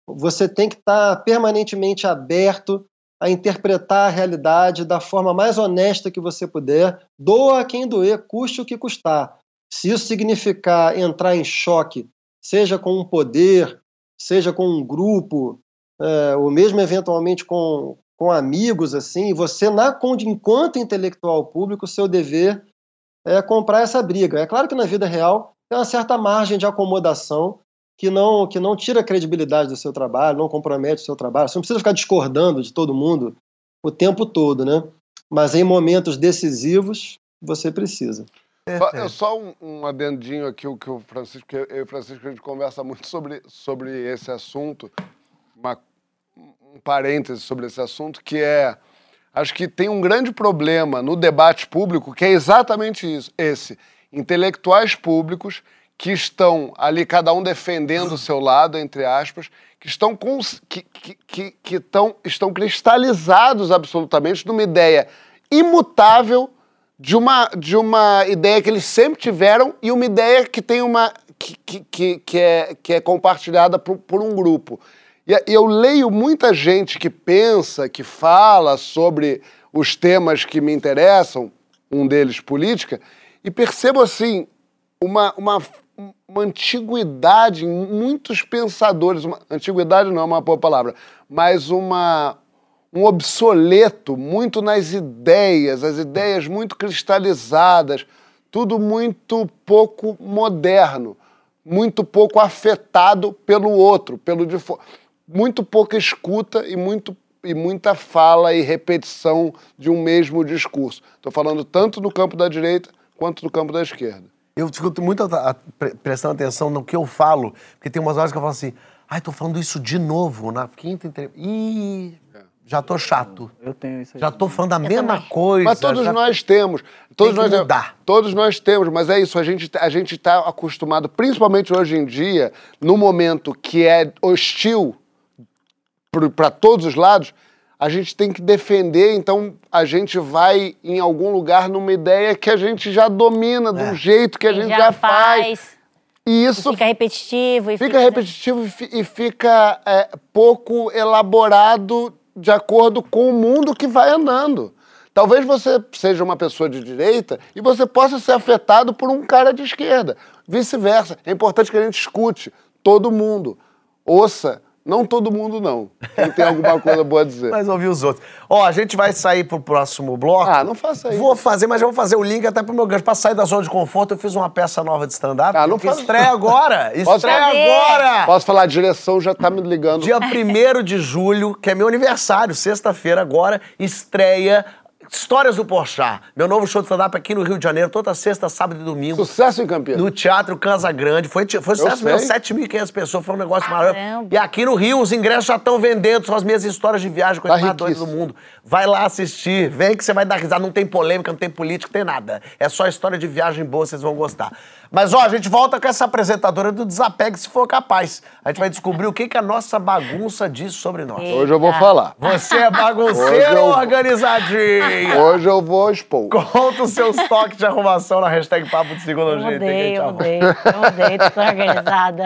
você tem que estar permanentemente aberto a interpretar a realidade da forma mais honesta que você puder, doa quem doer, custe o que custar. Se isso significar entrar em choque, seja com um poder, seja com um grupo, é, ou mesmo eventualmente com, com amigos, assim, você, na, enquanto intelectual público, seu dever é comprar essa briga. É claro que na vida real tem uma certa margem de acomodação que não, que não tira a credibilidade do seu trabalho, não compromete o seu trabalho. Você não precisa ficar discordando de todo mundo o tempo todo, né? Mas em momentos decisivos, você precisa. Só, só um, um, adendinho aqui, o que o Francisco, eu e o Francisco, a gente conversa muito sobre, sobre esse assunto, uma, um parêntese sobre esse assunto, que é, acho que tem um grande problema no debate público, que é exatamente isso, esse, intelectuais públicos que estão ali, cada um defendendo o seu lado, entre aspas, que estão, que, que, que, que estão, cristalizados absolutamente numa ideia imutável de uma, de uma ideia que eles sempre tiveram e uma ideia que tem uma que, que, que é, que é compartilhada por, por um grupo. E eu leio muita gente que pensa, que fala sobre os temas que me interessam, um deles política, e percebo assim uma, uma uma antiguidade em muitos pensadores, uma, antiguidade não é uma boa palavra, mas uma, um obsoleto muito nas ideias, as ideias muito cristalizadas, tudo muito pouco moderno, muito pouco afetado pelo outro, pelo muito pouca escuta e muito e muita fala e repetição de um mesmo discurso. Estou falando tanto no campo da direita quanto no campo da esquerda eu fico muito prestando atenção no que eu falo, porque tem umas horas que eu falo assim, ai, tô falando isso de novo na quinta entrevista. Ih, já tô chato. Eu tenho isso aí. Já tô falando a eu mesma também. coisa. Mas todos já... nós temos. Todos nós mudar. Todos nós temos, mas é isso, a gente, a gente tá acostumado, principalmente hoje em dia, no momento que é hostil para todos os lados, a gente tem que defender, então a gente vai em algum lugar numa ideia que a gente já domina, é. do jeito que a gente já, já faz. faz. E isso e fica repetitivo. E fica, fica repetitivo e fica é, pouco elaborado de acordo com o mundo que vai andando. Talvez você seja uma pessoa de direita e você possa ser afetado por um cara de esquerda. Vice-versa. É importante que a gente escute todo mundo. Ouça não todo mundo, não. Quem tem alguma coisa boa a dizer. Mas ouvir os outros. Ó, a gente vai sair pro próximo bloco. Ah, não faça isso. Vou fazer, mas eu vou fazer o link até pro meu gancho. Pra sair da zona de conforto, eu fiz uma peça nova de stand-up. Ah, não faz Estreia agora! Estreia agora! Posso falar, a direção já tá me ligando. Dia 1 de julho, que é meu aniversário, sexta-feira agora, estreia Histórias do Porchat. Meu novo show de stand-up aqui no Rio de Janeiro, toda sexta, sábado e domingo. Sucesso em Campinas. No Teatro Casa Grande. Foi, foi sucesso mesmo, 7.500 pessoas, foi um negócio maravilhoso. E aqui no Rio, os ingressos já estão vendendo, são as minhas histórias de viagem com tá mais doido do mundo. Vai lá assistir, vem que você vai dar risada. Não tem polêmica, não tem política, não tem nada. É só história de viagem boa, vocês vão gostar. Mas, ó, a gente volta com essa apresentadora do Desapegue, se for capaz. A gente vai descobrir o que, que a nossa bagunça diz sobre nós. Hoje eu vou falar. Você é bagunceiro eu... organizadinho? Hoje eu vou expor. Conta os seus toques de arrumação na hashtag Papo de Segunda eu Jeito. Odeio, eu odeio, eu odeio, tô organizada.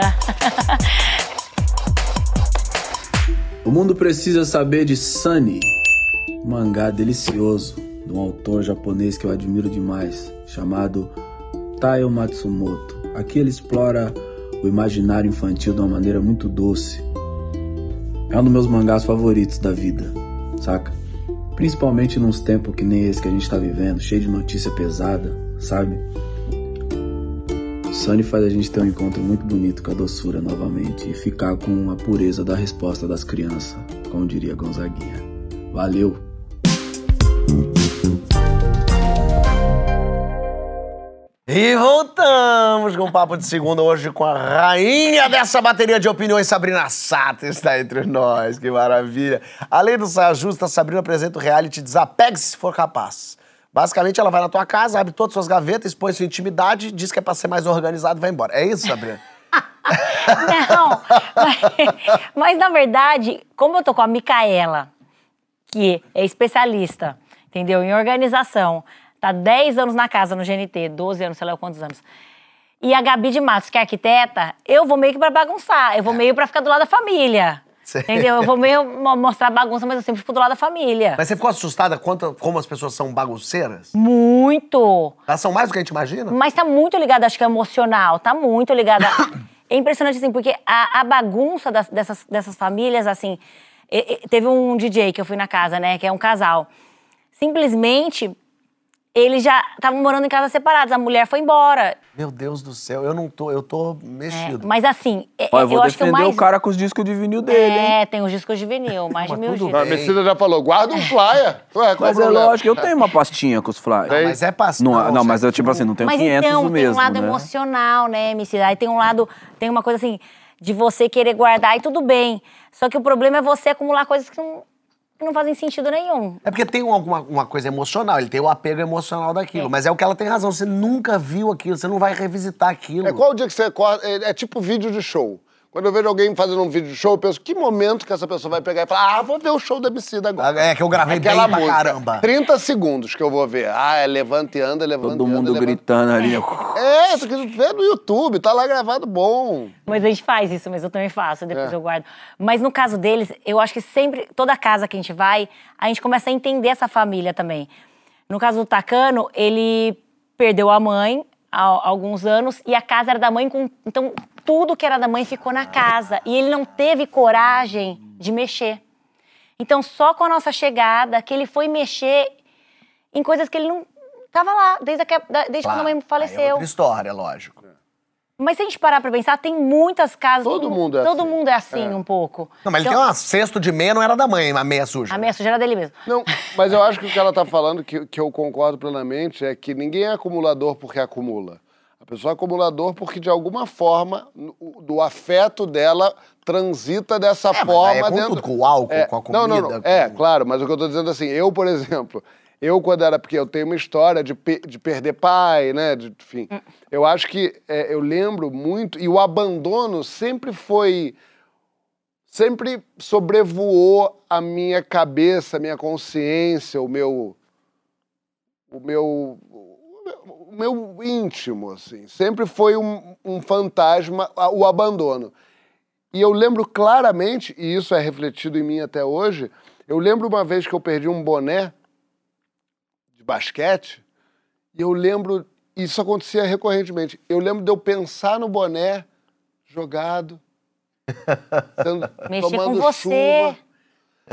O mundo precisa saber de Sunny, um mangá delicioso de um autor japonês que eu admiro demais, chamado Taio Matsumoto. Aqui ele explora o imaginário infantil de uma maneira muito doce. É um dos meus mangás favoritos da vida, saca? Principalmente nos tempos que nem esse que a gente tá vivendo, cheio de notícia pesada, sabe? Sunny faz a gente ter um encontro muito bonito com a doçura novamente e ficar com a pureza da resposta das crianças, como diria Gonzaguinha. Valeu! E voltamos com o Papo de Segunda hoje com a rainha dessa bateria de opiniões, Sabrina Sato, está entre nós, que maravilha. Além do Saia Justa, Sabrina apresenta o reality Desapegue-se se for capaz. Basicamente, ela vai na tua casa, abre todas as suas gavetas, expõe sua intimidade, diz que é pra ser mais organizado e vai embora. É isso, Sabrina? Não, mas, mas, na verdade, como eu tô com a Micaela, que é especialista, entendeu, em organização, tá 10 anos na casa no GNT, 12 anos, sei lá quantos anos. E a Gabi de Matos, que é arquiteta, eu vou meio que pra bagunçar, eu vou meio pra ficar do lado da família. Sei. Entendeu? Eu vou meio mo- mostrar bagunça, mas eu sempre fico do lado da família. Mas você ficou assustada quanto, como as pessoas são bagunceiras? Muito! Elas são mais do que a gente imagina? Mas tá muito ligada, acho que emocional, tá muito ligada. é impressionante, assim, porque a, a bagunça das- dessas, dessas famílias, assim. e- e- teve um DJ que eu fui na casa, né, que é um casal. Simplesmente, eles já estavam morando em casas separadas, a mulher foi embora. Meu Deus do céu, eu não tô, eu tô É, mexido. mas assim, é- Ó, eu vou acho que o defender mais. o cara com os discos de vinil dele, hein? É, tem os discos de vinil, mais de Mas mil tudo discos. A Messida já falou, guarda um flyer. Ué, qual Mas é lógico, eu tenho uma pastinha com os flyers. Tem. Mas é pastão. Não, não, mas eu, tipo assim, não tenho Mas 500 então, o tem mesmo, um lado né? emocional, né, MC? Aí tem um lado, tem uma coisa assim, de você querer guardar e tudo bem. Só que o problema é você acumular coisas que não, não fazem sentido nenhum. É porque tem um- alguma uma coisa emocional, ele tem o apego emocional daquilo. É. Mas é o que ela tem razão, você nunca viu aquilo, você não vai revisitar aquilo. É qual o dia que você acorda? É, é tipo vídeo de show. Quando eu vejo alguém fazendo um vídeo de show, eu penso, que momento que essa pessoa vai pegar e falar, ah, vou ver o show da Emicida agora. É que eu gravei bem Aquela pra música. caramba. 30 segundos que eu vou ver. Ah, é levanta e anda, levanta Todo e anda. mundo levanta- gritando ali. É, tu quer ver no YouTube, tá lá gravado bom. Mas a gente faz isso, mas eu também faço, depois É. eu guardo. Mas no caso deles, eu acho que sempre, toda casa que a gente vai, a gente começa a entender essa família também. No caso do Tacano, ele perdeu a mãe há alguns anos e a casa era da mãe, com, então tudo que era da mãe ficou na casa. E ele não teve coragem de mexer. Então, só com a nossa chegada, que ele foi mexer em coisas que ele não estava lá, desde, que, da- desde Claro, quando a mãe aí É faleceu. outra história, lógico. Mas se a gente parar pra pensar, tem muitas casas. Todo mundo é Todo assim. mundo é assim, um pouco. Não, mas ele Então, tem um cesto de meia, não era da mãe, a meia suja. A meia sujeira dele mesmo. Não, mas eu acho que o que ela tá falando, que, que eu concordo plenamente, é que ninguém é acumulador porque acumula. A pessoa é acumulador porque, de alguma forma, do afeto dela, transita dessa É, mas forma aí é com dentro... tudo, com o álcool, É, com a comida. Não, não, não. com- É, claro, mas o que eu tô dizendo assim, eu, por exemplo, eu quando era pequeno, eu tenho uma história de, pe- de perder pai, né, de- enfim. Eu acho que, é, eu lembro muito, e o abandono sempre foi, sempre sobrevoou a minha cabeça, a minha consciência, o meu, o meu, meu íntimo, assim. Sempre foi um, um fantasma, o abandono. E eu lembro claramente, e isso é refletido em mim até hoje, eu lembro uma vez que eu perdi um boné de basquete, e eu lembro, isso acontecia recorrentemente, eu lembro de eu pensar no boné jogado, sendo- tomando você. chuva,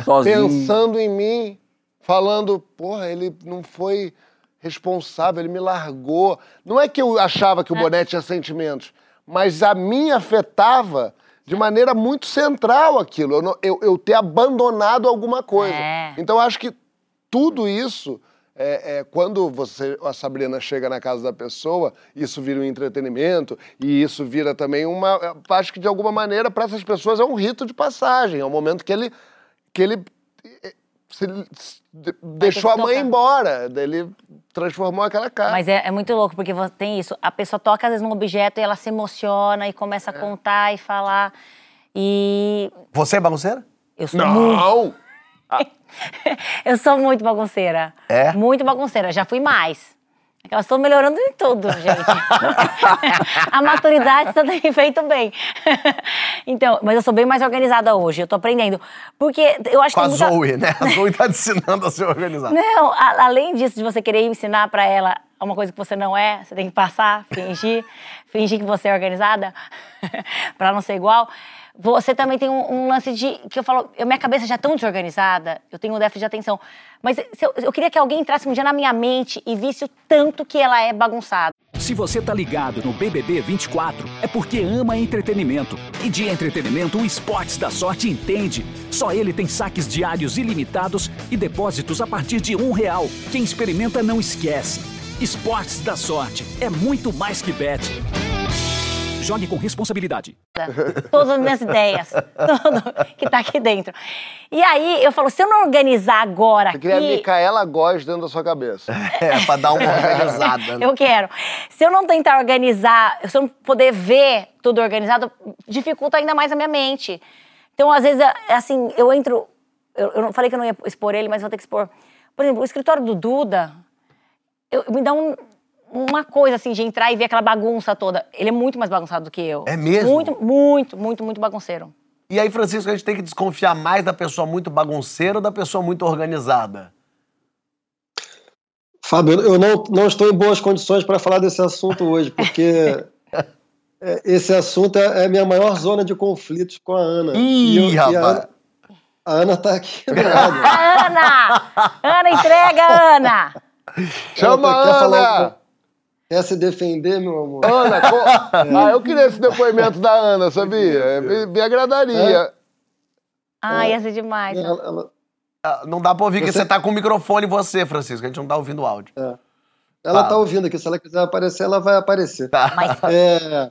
Sozinho. pensando em mim, falando, porra, ele não foi responsável, ele me largou. Não é que eu achava que o boné tinha sentimentos, mas a mim afetava de maneira muito central aquilo, eu, eu- eu ter abandonado alguma coisa. É. Então, eu acho que tudo isso, é, é, quando você, a Sabrina chega na casa da pessoa, isso vira um entretenimento e isso vira também uma. é, Acho que de alguma maneira, para essas pessoas, é um rito de passagem. É um momento que ele. Que ele é, se- se- de- deixou a mãe tocar. embora, ele transformou aquela casa. Mas é, é muito louco, porque tem isso. A pessoa toca, às vezes, num objeto e ela se emociona e começa É. a contar e falar. E Você é bagunceira? eu sou muito. Não! Eu sou muito bagunceira. É? Muito bagunceira. Já fui mais. Elas estão melhorando em tudo, gente. a maturidade tem feito bem. então, mas eu sou bem mais organizada hoje. Eu tô aprendendo. Porque eu acho Com que a muita... Zoe, né? A Zoe tá te ensinando a ser organizada. Não, a- além disso, de você querer ensinar pra ela uma coisa que você não é, você tem que passar, fingir, fingir que você é organizada, pra não ser igual. Você também tem um, um lance de. que eu falo, eu, minha cabeça já é tão desorganizada, eu tenho um déficit de atenção. Mas eu, eu queria que alguém entrasse um dia na minha mente e visse o tanto que ela é bagunçada. Se você tá ligado no BBB 24, é porque ama entretenimento. E de entretenimento, o Esportes da Sorte entende. Só ele tem saques diários ilimitados e depósitos a partir de um real. Quem experimenta não esquece. Esportes da Sorte é muito mais que bet. Jogue com responsabilidade. Todas as minhas ideias, tudo que tá aqui dentro. E aí eu falo, se eu não organizar agora Você queria a aqui- Micaela Góes dentro da sua cabeça. É, pra dar uma organizada. né? Eu quero. Se eu não tentar organizar, se eu não poder ver tudo organizado, dificulta ainda mais a minha mente. Então, às vezes, é assim, eu entro. Eu, eu não falei que eu não ia expor ele, mas vou ter que expor. Por exemplo, o escritório do Duda eu- me dá um- uma coisa assim de entrar e ver aquela bagunça toda. Ele é muito mais bagunçado do que eu. É mesmo? Muito, muito, muito, muito bagunceiro. E aí, Francisco, a gente tem que desconfiar mais da pessoa muito bagunceira ou da pessoa muito organizada? Fábio, eu não, não estou em boas condições para falar desse assunto hoje, porque é, esse assunto é, é a minha maior zona de conflitos com a Ana. Ih, E eu- e a rapaz. Ana- A Ana está aqui do lado. Ana! Ana, entrega, Ana! Chama a Ana! Quer se defender, meu amor? Ana, co- ah, eu queria esse depoimento da Ana, sabia? Me, me agradaria. Ai, ia ser demais. Ela- ela- Ah, Não dá pra ouvir, porque Você- você tá com o microfone você, Francisco. A gente não tá ouvindo o áudio. Ela Fala. está ouvindo aqui, se ela quiser aparecer, ela vai aparecer. Tá. Mas É,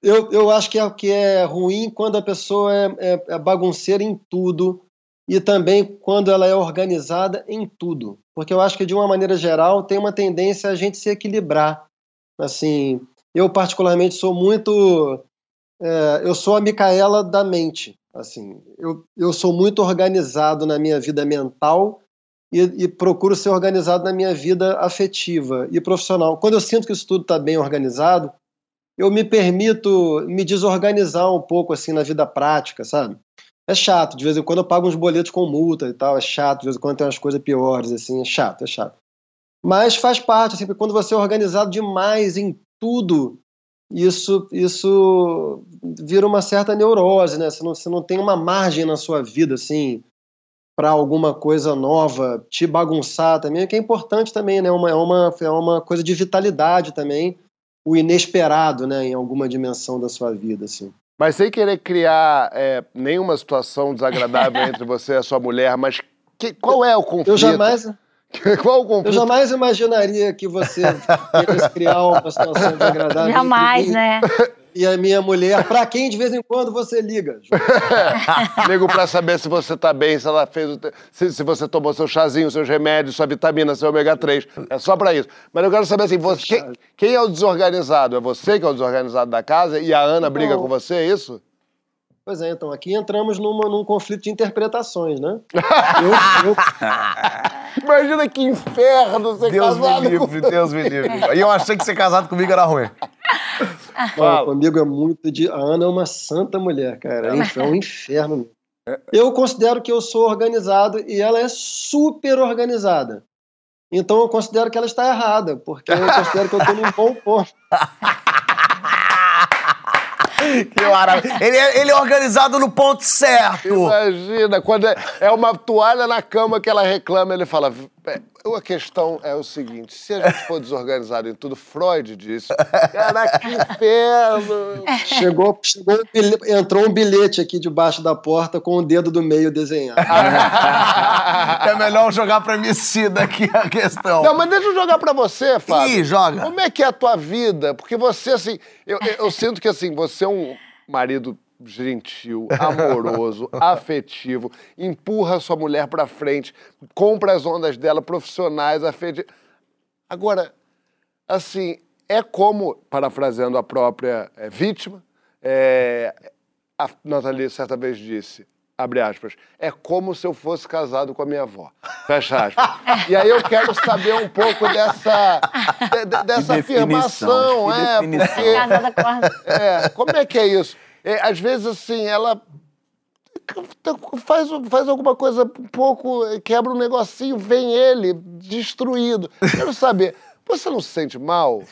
eu, eu acho que é, que é ruim quando a pessoa é, é- é bagunceira em tudo e também quando ela é organizada em tudo. Porque eu acho que, de uma maneira geral, tem uma tendência a gente se equilibrar. Assim, eu particularmente sou muito... é, eu sou a Micaela da mente. Assim, eu, eu sou muito organizado na minha vida mental e, e procuro ser organizado na minha vida afetiva e profissional. Quando eu sinto que isso tudo está bem organizado, eu me permito me desorganizar um pouco assim na vida prática, sabe? É chato, de vez em quando eu pago uns boletos com multa e tal, é chato, de vez em quando tem umas coisas piores, assim, é chato, é chato. Mas faz parte, assim, porque quando você é organizado demais em tudo, isso, isso vira uma certa neurose, né? Você não, você não tem uma margem na sua vida, assim, para alguma coisa nova, te bagunçar também, que é importante também, né? Uma, é, uma, é uma coisa de vitalidade também, o inesperado, né? Em alguma dimensão da sua vida, assim. Mas sem querer criar é, nenhuma situação desagradável entre você e a sua mulher, mas que- qual é o conflito? Eu jamais, Qual o eu conflito? jamais imaginaria que você criar uma situação desagradável. jamais, né? E a minha mulher, para quem de vez em quando você liga? Nego pra saber se você tá bem, se ela fez o te- se, se você tomou seu chazinho, seus remédios, sua vitamina, seu ômega 3. É só pra isso. Mas eu quero saber assim, você, quem, quem é o desorganizado? É você que é o desorganizado da casa e a Ana briga Não. com você, é isso? Pois é, então aqui entramos numa, num conflito de interpretações, né? Eu, eu, Imagina que inferno ser Deus me casado com livre, Deus me livre. E eu achei que ser casado comigo era ruim. Fala. comigo é muito de. A Ana é uma santa mulher, cara. É um é um inferno. mesmo. Eu considero que eu sou organizado e ela é super organizada. Então eu considero que ela está errada, porque eu considero que eu estou num bom ponto. Que maravilha. Ele é, ele é organizado no ponto certo. Imagina, quando é, é uma toalha na cama que ela reclama, ele fala. "É, A questão é o seguinte: se a gente for desorganizado em tudo, Freud disse. Caraca, que inferno! Chegou, chegou bilhe- entrou um bilhete aqui debaixo da porta com o dedo do meio desenhado. É melhor jogar pra Emicida aqui a questão. Não, mas deixa eu jogar pra você, Fábio. Ih, joga. Como é que é a tua vida? Porque você, assim, eu, eu- eu sinto que, assim, você é um marido gentil, amoroso, afetivo, empurra a sua mulher pra frente, compra as ondas dela, profissionais, afetivos. Agora, assim, é como, parafraseando a própria eh, vítima, eh, a Nathalie certa vez disse, abre aspas, é como se eu fosse casado com a minha avó, fecha aspas. E aí eu quero saber um pouco dessa, de- de- dessa afirmação, que é, definição. porque... Casada com a... É, como é que é isso? É, às vezes, assim, ela faz, faz alguma coisa um pouco, quebra um negocinho, vem ele destruído. Quero saber, você não se sente mal?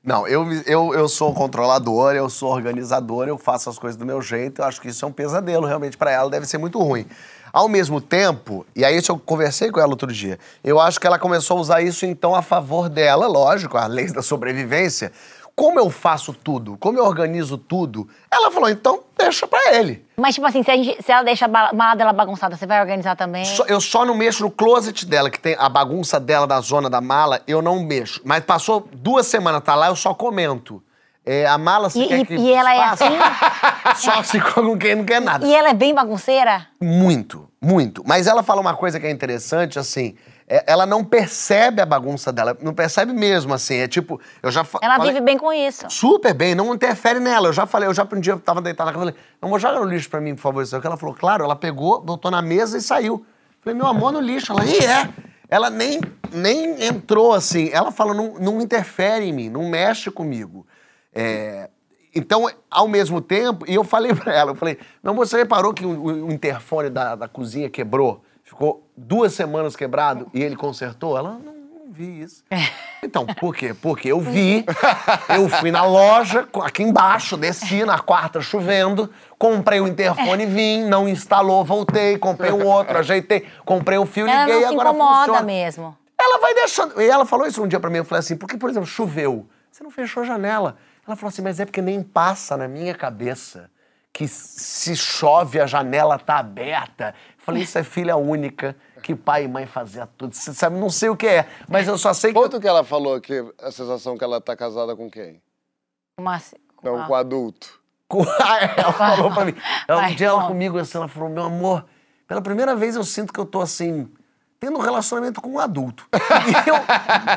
Não, eu, eu, eu sou controlador, eu sou organizador, eu faço as coisas do meu jeito. Eu acho que isso é um pesadelo realmente pra ela, deve ser muito ruim. Ao mesmo tempo, e aí eu conversei com ela outro dia, eu acho que ela começou a usar isso então a favor dela, lógico, a lei da sobrevivência. Como eu faço tudo, como eu organizo tudo, ela falou, então deixa pra ele. Mas, tipo assim, se, gente- se ela deixa a mala dela bagunçada, você vai organizar também? Só- eu só não mexo no closet dela, que tem a bagunça dela da zona da mala, eu não mexo. Mas passou duas semanas, tá lá, eu só comento. É, a mala, você E- quer e- que e ela é faça? Só se com quem não quer nada. E ela é bem bagunceira? Muito, muito. Mas ela fala uma coisa que é interessante, assim, ela não percebe a bagunça dela, não percebe mesmo, assim, é tipo, eu já Ela falei- vive bem com isso. Super bem, não interfere nela. Eu já falei, eu já um dia eu tava deitado na cama, falei, amor, joga no lixo pra mim, por favor. Isso aqui. Ela falou, claro, ela pegou, botou na mesa e saiu. Falei, meu amor, no lixo. Ela, e é? Ela nem, nem entrou assim. Ela fala, não, não interfere em mim, não mexe comigo. É, então, ao mesmo tempo, e eu falei pra ela, eu falei, meu amor, você reparou que o, o- o interfone da, da cozinha quebrou? Ficou duas semanas quebrado e ele consertou? Ela, não, não vi isso. Então, por quê? Porque eu vi, eu fui na loja, aqui embaixo, desci na quarta chovendo, comprei o interfone, vim, não instalou, voltei, comprei um outro, ajeitei, comprei o fio, Ela liguei não se agora incomoda funciona. mesmo. Ela vai deixando. E ela falou isso um dia pra mim. Eu falei assim, porque, por exemplo, choveu. Você não fechou a janela. Ela falou assim, mas é porque nem passa na minha cabeça que se chove a janela tá aberta. Eu falei, isso é filha única, que pai e mãe fazia tudo. Você sabe, não sei o que é, mas eu só sei que. Quanto que ela falou que a sensação que ela tá casada com quem? Uma, Não, uma- com adulto. ela falou pra mim. Ela, um dia ela comigo assim, ela falou, meu amor, pela primeira vez eu sinto que eu tô assim, tendo um relacionamento com um adulto. E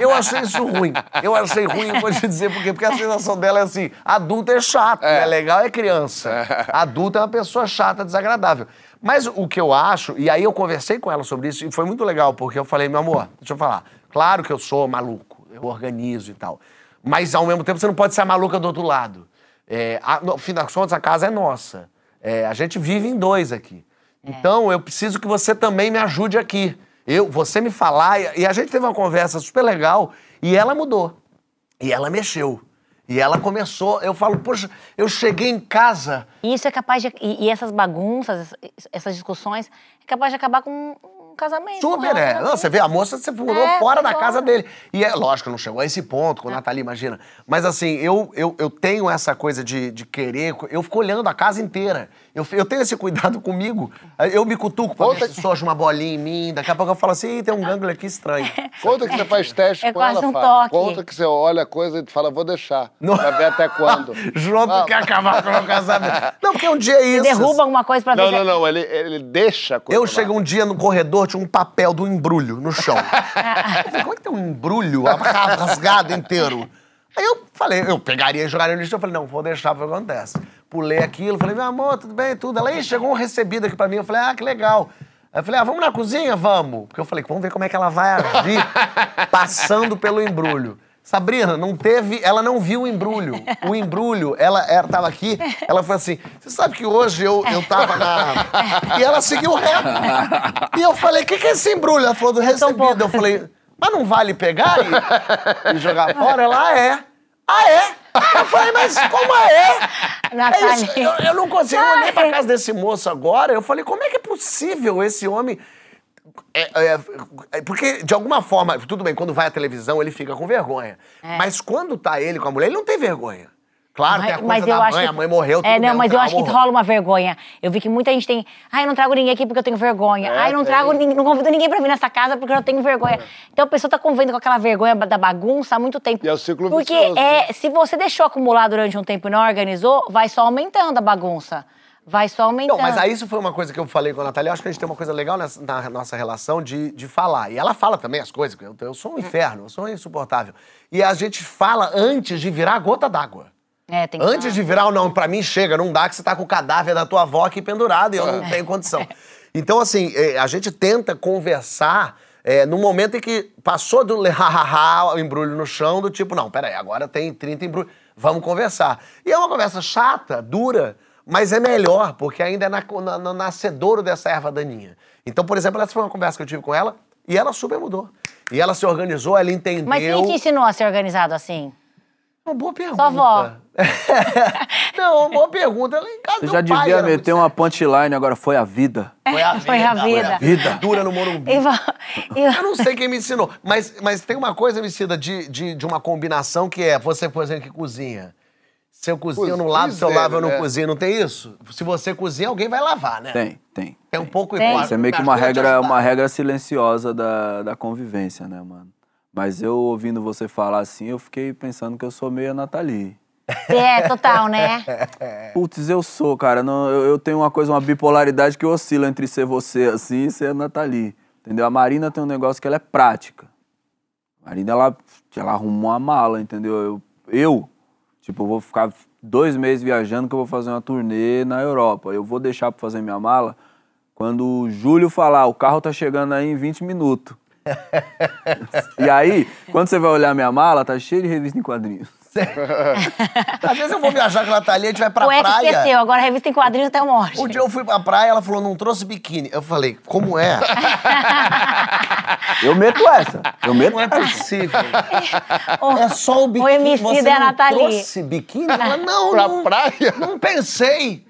eu, eu achei isso ruim. Eu achei ruim, eu vou te dizer por quê. Porque a sensação dela é assim, adulto é chato, né? legal é criança. Adulto é uma pessoa chata, desagradável. Mas o que eu acho, e aí eu conversei com ela sobre isso, e foi muito legal, porque eu falei, meu amor, deixa eu falar, claro que eu sou maluco, eu organizo e tal. Mas ao mesmo tempo você não pode ser a maluca do outro lado. É, a- no fim das contas, a casa é nossa. É, a gente vive em dois aqui. Então, eu preciso que você também me ajude aqui. Eu, você me falar, e, e a gente teve uma conversa super legal, e ela mudou. E ela mexeu. E ela começou, eu falo, poxa, eu cheguei em casa. Isso é capaz de. E, e essas bagunças, essas discussões, é capaz de acabar com um casamento. um Super é. Não, relacionamento. você vê, a moça se mudou É, fora da fora. casa dele. E é lógico, não chegou a esse ponto com a Nathalie, imagina. Mas assim, eu, eu, eu tenho essa coisa de, de querer, eu fico olhando a casa inteira. Eu, eu tenho esse cuidado comigo. Eu me cutuco pra ver se soja uma bolinha em mim. Daqui a pouco eu falo assim, Ih, tem um gânglio aqui estranho. Conta que você faz teste É com quase ela, um Fábio. toque. Conta que você olha a coisa e fala, vou deixar. Não. Pra ver até quando. João, tu Ah. quer acabar com o meu casamento. Não, porque um dia é isso. Derruba alguma coisa pra ver Não, é não, não. Ele, ele deixa a coisa Eu cheguei um dia no corredor, tinha um papel do embrulho no chão. eu falei, como é que tem um embrulho rasgado inteiro? Aí eu falei, eu pegaria e jogaria no lixo. Eu falei, não, vou deixar pra ver o que acontece. Pulei aquilo, falei, meu amor, tudo bem, tudo. Ela, "Ih, chegou um recebido aqui pra mim. Eu falei, ah, que legal. Aí eu falei, ah, vamos na cozinha? Vamos. Porque eu falei, vamos ver como é que ela vai agir passando pelo embrulho. Sabrina, não teve, ela não viu o embrulho. O embrulho, ela, ela tava aqui, ela falou assim: você sabe que hoje eu, eu tava na. E ela seguiu reto. E eu falei: o que, que é esse embrulho? Ela falou do recebido. Eu falei: mas não vale pegar e, e jogar fora? Ela "Ah, é. Ah, é? Eu falei, mas como é? É isso, eu, eu não consigo. Eu olhei pra casa desse moço agora, eu falei, como é que é possível esse homem. É, é, é, porque, de alguma forma, tudo bem, quando vai à televisão, ele fica com vergonha. Mas quando tá ele com a mulher, ele não tem vergonha. Claro, tem a coisa da mãe, a mãe morreu, tudo É, bem, não, mas um eu acho que rola uma vergonha. Eu vi que muita gente tem. Ai, eu não trago ninguém aqui porque eu tenho vergonha. É, Ai, eu não trago ninguém, não convido ninguém pra vir nessa casa porque eu tenho vergonha. Então a pessoa tá convivendo com aquela vergonha da bagunça há muito tempo. E é o ciclo Porque vicioso, é, se você deixou acumular durante um tempo e não organizou, vai só aumentando a bagunça. Vai só aumentando. Não, mas aí isso foi uma coisa que eu falei com a Natália. Eu acho que a gente tem uma coisa legal nessa- na nossa relação de, de falar. E ela fala também as coisas. Eu, eu sou um inferno, eu sou insuportável. E a gente fala antes de virar a gota d'água. É, tem que Antes de virar, não, pra mim chega, não dá que você tá com o cadáver da tua avó aqui pendurado e eu não tenho condição. Então, assim, eh, a gente tenta conversar eh, no momento em que passou do ha-ha-ha, o embrulho no chão, do tipo, não, peraí, agora tem 30 embrulhos, vamos conversar. E é uma conversa chata, dura, mas é melhor, porque ainda é na, na, no nascedouro dessa erva daninha. Então, por exemplo, essa foi uma conversa que eu tive com ela e ela super mudou. E ela se organizou, ela entendeu. Mas quem te ensinou a ser organizado assim? Uma boa pergunta. Sua avó. não, uma boa pergunta. Ela em casa Você do já pai devia muito meter uma punchline, agora foi a vida. Foi a vida. Foi a vida. Vida. Dura no Morumbi. E va- e- Eu não sei quem me ensinou, mas, mas tem uma coisa, Emicida, de, de, de uma combinação que é você, por exemplo, que cozinha. Se eu cozinho, eu não lavo, se eu Cozinha, lavo, eu não né? cozinho. Não tem isso? Se você cozinha, alguém vai lavar, né? Tem, tem. Tem um pouco Tem. igual. Isso é meio que uma a regra, uma regra silenciosa da, da convivência, né, mano? Mas eu ouvindo você falar assim, eu fiquei pensando que eu sou meio a Nathalie. É, total, né? Putz, eu sou, cara. Não, eu, eu tenho uma coisa, uma bipolaridade que oscila entre ser você assim e ser a Nathalie. Entendeu? A Marina tem um negócio que ela é prática. A Marina, ela, ela arrumou uma mala, entendeu? Eu, eu, tipo, eu vou ficar dois meses viajando que eu vou fazer uma turnê na Europa. Eu vou deixar pra fazer minha mala quando o Júlio falar, o carro tá chegando aí em 20 minutos. e aí, quando você vai olhar minha mala, tá cheio de revista em quadrinhos. Às vezes eu vou viajar com a Nathalie, a gente vai pra o praia. esqueceu, agora a revista em quadrinhos até morte. Um dia eu fui pra praia, ela falou, não trouxe biquíni. Eu falei, como é? Eu meto essa. Eu meto Não é possível. É só o biquíni. O Emicida Você é a não Nathalie. trouxe biquíni? Ela, não, Pra não, praia? não pensei.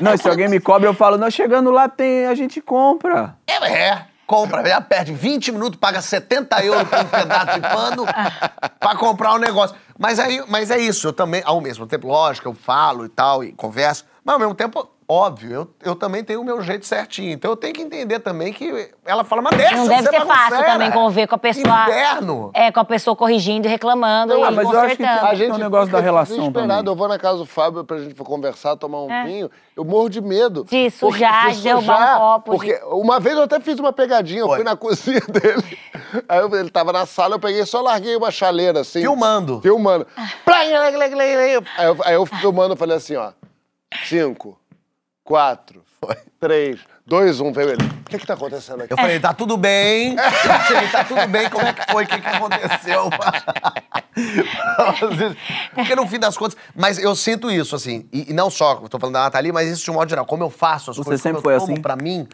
Não, e se alguém me cobra, eu falo, nós chegando lá, tem, a gente compra. É, é. Compra, perde 20 minutos, paga 70 euros por um pedaço de pano pra comprar um negócio. Mas, aí, mas é isso, eu também, ao mesmo tempo, lógico, eu falo e tal, e converso, mas ao mesmo tempo, óbvio, eu, eu também tenho o meu jeito certinho. Então eu tenho que entender também que ela fala, mas deixa, Não deve você ser fácil também conviver com a pessoa. Inferno. É, com a pessoa corrigindo e reclamando Ah, e mas eu acho que consertando. A gente um negócio da relação também. Eu vou na casa do Fábio pra gente conversar, tomar um É. vinho. Eu morro de medo. De sujar, de derrubar um copo, Porque uma vez eu até fiz uma pegadinha. Eu Foi. fui na cozinha dele. Aí eu- ele tava na sala, eu peguei só larguei uma chaleira assim. Filmando. Filmando. Aí eu, aí eu filmando, eu falei assim, ó. Cinco, quatro, três, dois, um. Veio ele. O que que tá acontecendo aqui? Eu falei, tá tudo bem. Sim, tá tudo bem, como é que foi? O que, que aconteceu? Porque no fim das contas. Mas eu sinto isso, assim. E, e não só, eu tô falando da Nathalie, mas isso de um modo geral. Como eu faço as Você coisas, sempre como eu foi tomo assim? pra mim.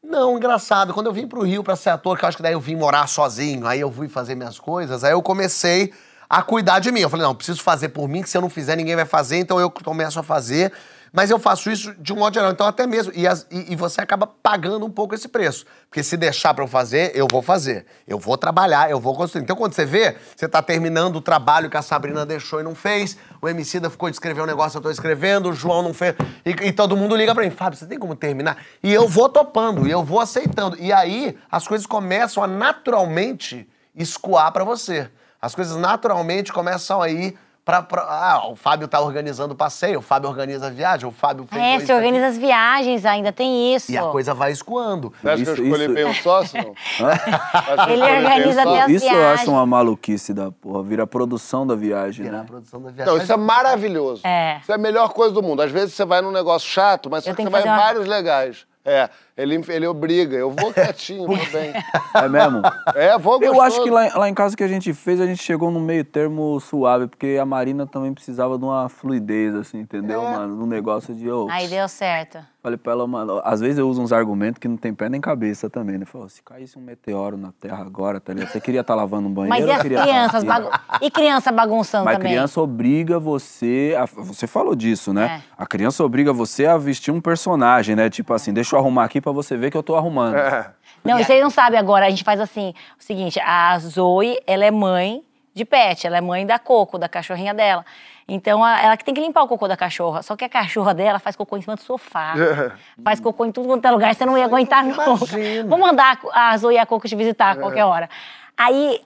Não, engraçado. Quando eu vim pro Rio pra ser ator, que eu acho que daí eu vim morar sozinho, aí eu fui fazer minhas coisas, aí eu comecei a cuidar de mim. Eu falei, não, preciso fazer por mim, que se eu não fizer, ninguém vai fazer, então eu começo a fazer. Mas eu faço isso de um modo geral. Então, até mesmo. E, as- e- e você acaba pagando um pouco esse preço. Porque se deixar pra eu fazer, eu vou fazer. Eu vou trabalhar, eu vou construir. Então, quando você vê, você tá terminando o trabalho que a Sabrina deixou e não fez, o Emicida ficou de escrever um negócio, eu tô escrevendo, o João não fez. E, e todo mundo liga pra mim, Fábio, você tem como terminar? E eu vou topando, e eu vou aceitando. E aí, as coisas começam a naturalmente escoar pra você. As coisas naturalmente começam a ir pra. pra- ah, o Fábio tá organizando o passeio, o Fábio organiza a viagem, o Fábio fez. É, isso você aqui. organiza as viagens ainda, tem isso. E a coisa vai escoando. Você acha que eu Isso- escolhi isso- bem o sócio, Ele organiza até as Isso eu acho uma maluquice da porra. Vira a produção da viagem, Virar a né? produção da viagem. Não, isso é maravilhoso. É. Isso é a melhor coisa do mundo. Às vezes você vai num negócio chato, mas você vai em uma- vários legais. É, ele, ele obriga. Eu vou quietinho, vou bem. É mesmo? É, vou Eu gostoso. acho que lá, lá em casa que a gente fez, a gente chegou num meio termo suave, porque a Marina também precisava de uma fluidez, assim, entendeu, É. mano? Num negócio de. ô, Aí deu certo. Falei pra ela, mano, às vezes eu uso uns argumentos que não tem pé nem cabeça também, né? Falou, se caísse um meteoro na Terra agora, tá ligado? Você queria estar lavando um banheiro? Mas e queria tá crianças? aqui? bagu- E criança bagunçando Mas também? criança obriga você. A, você falou disso, né? É. A criança obriga você a vestir um personagem, né? Tipo assim, deixa eu arrumar aqui pra você ver que eu tô arrumando. É. Não, e vocês não sabem agora, a gente faz assim, o seguinte, a Zoe, ela é mãe de pet, ela é mãe da Coco, da cachorrinha dela. Então, a- ela que tem que limpar o cocô da cachorra. Só que a cachorra dela faz cocô em cima do sofá. faz cocô em tudo quanto é lugar, você não ia aguentar nunca. Imagina. Vou mandar a Zoe e a Coco te visitar a qualquer hora. Aí,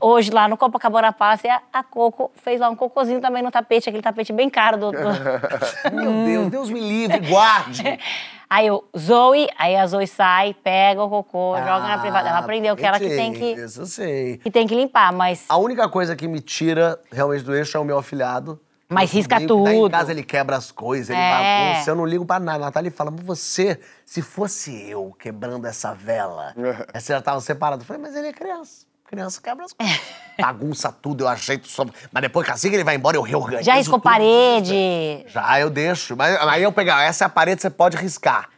hoje lá no Copacabana Palace, a, a Coco fez lá um cocôzinho também no tapete, aquele tapete bem caro do- do... Meu Deus, Deus me livre, guarde. Aí eu, Zoe, aí a Zoe sai, pega o cocô, joga na privada. Ela Ah, aprendeu que ela que tem que, Isso eu sei. que tem que limpar, mas. A única coisa que me tira realmente do eixo é o meu afilhado. Mas risca que Tá em tudo. casa ele quebra as coisas, ele É. bagunça. Eu não ligo pra nada. A Natália fala, mas você, se fosse eu quebrando essa vela, você já tava separado. Eu falei, mas ele é criança. Criança quebra as coisas. Bagunça tudo, eu ajeito só. Mas depois que assim que ele vai embora, eu reorganizo. Já riscou tudo. parede. Já, eu deixo. Mas aí eu pegar, essa é a parede, você pode riscar.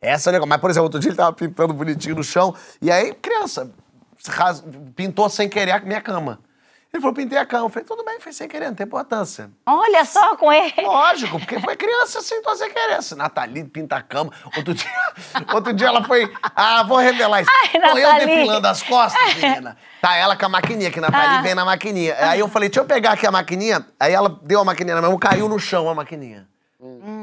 Essa é o negócio. Mas, por exemplo, outro dia ele tava pintando bonitinho no chão. E aí, criança, pintou sem querer a minha cama. Ele falou, pintei a cama. Eu falei, tudo bem, foi sem querer, não tem importância. Olha só com ele. Lógico, porque foi criança assim, então sem querer. Assim, Nathalie pinta a cama. Outro dia, outro dia ela foi. Ah, vou revelar isso. Ai, Tô eu depilando as costas, menina. Tá ela com a maquininha, que Nathalie Ah. vem na maquininha. Aí eu falei, deixa eu pegar aqui a maquininha. Aí ela deu a maquininha na mão, caiu no chão a maquininha.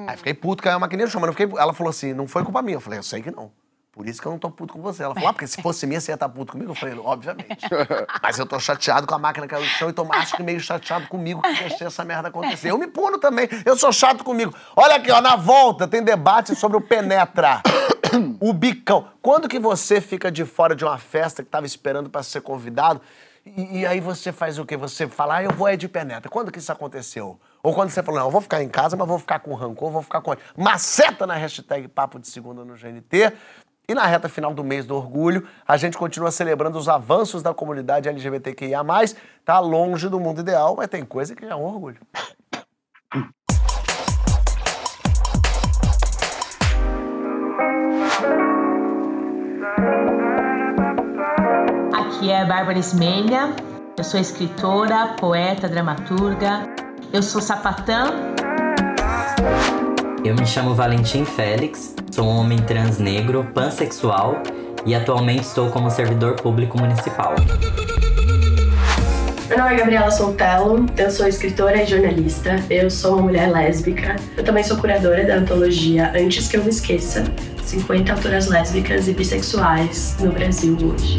Aí fiquei puto, caiu a maquininha no chão, mas não fiquei. Ela falou assim: não foi culpa minha. Eu falei, eu sei que não. Por isso que eu não tô puto com você. Ela falou, ah, porque se fosse minha, você ia estar puto comigo? Eu falei, obviamente. Mas eu tô chateado com a máquina que caiu no chão e tô acho que meio chateado comigo que deixei essa merda acontecer. Eu me puno também. Eu sou chato comigo. Olha aqui, ó, na volta tem debate sobre o penetra. O bicão. Quando que você fica de fora de uma festa que tava esperando pra ser convidado e, e aí você faz o quê? Você fala, ah, eu vou é de penetra. Quando que isso aconteceu? Ou quando você falou, não, eu vou ficar em casa, mas vou ficar com rancor, vou ficar com... Maceta na hashtag Papo de Segunda no GNT. E na reta final do mês do orgulho, a gente continua celebrando os avanços da comunidade LGBTQIA+. Tá longe do mundo ideal, mas tem coisa que é um orgulho. Aqui é Bárbara Ismelha, eu sou escritora, poeta, dramaturga, eu sou sapatã. Eu me chamo Valentim Félix, sou um homem trans negro, pansexual e atualmente estou como servidor público municipal. Meu nome é Gabriela Soltelo, eu sou escritora e jornalista, eu sou uma mulher lésbica, eu também sou curadora da antologia Antes Que Eu Me Esqueça, 50 autoras lésbicas e bissexuais no Brasil hoje.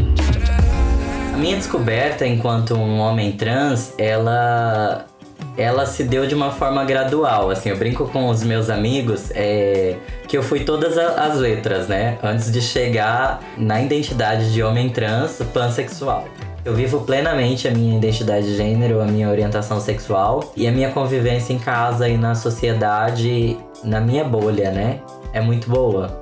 A minha descoberta enquanto um homem trans, ela ela se deu de uma forma gradual. Assim, eu brinco com os meus amigos é, que eu fui todas as letras, né? Antes de chegar na identidade de homem trans pansexual. Eu vivo plenamente a minha identidade de gênero, a minha orientação sexual e a minha convivência em casa e na sociedade, na minha bolha, né? É muito boa.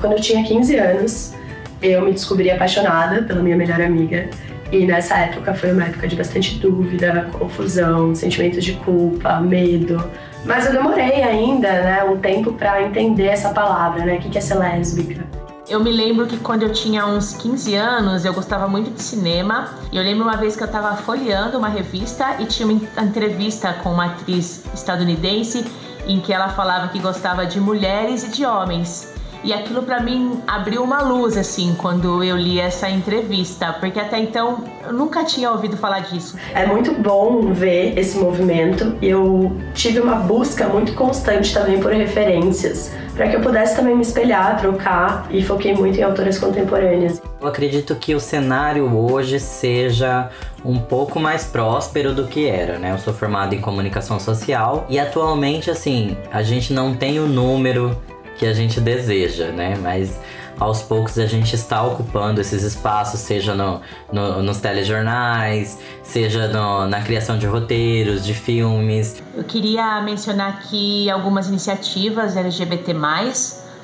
Quando eu tinha 15 anos, eu me descobri apaixonada pela minha melhor amiga. E nessa época foi uma época de bastante dúvida, confusão, sentimentos de culpa, medo. Mas eu demorei ainda, né, um tempo pra entender essa palavra, né? O que é ser lésbica. Eu me lembro que quando eu tinha uns 15 anos, eu gostava muito de cinema. E eu lembro uma vez que eu tava folheando uma revista e tinha uma en- entrevista com uma atriz estadunidense em que ela falava que gostava de mulheres e de homens. E aquilo pra mim abriu uma luz assim quando eu li essa entrevista, porque até então eu nunca tinha ouvido falar disso. É muito bom ver esse movimento e eu tive uma busca muito constante também por referências, para que eu pudesse também me espelhar, trocar e foquei muito em autoras contemporâneas. Eu acredito que o cenário hoje seja um pouco mais próspero do que era, né? Eu sou formado em comunicação social e atualmente, assim, a gente não tem o número que a gente deseja, né? Mas aos poucos a gente está ocupando esses espaços, seja no, no- nos telejornais, seja no- na criação de roteiros, de filmes, Eu queria mencionar aqui algumas iniciativas LGBT+.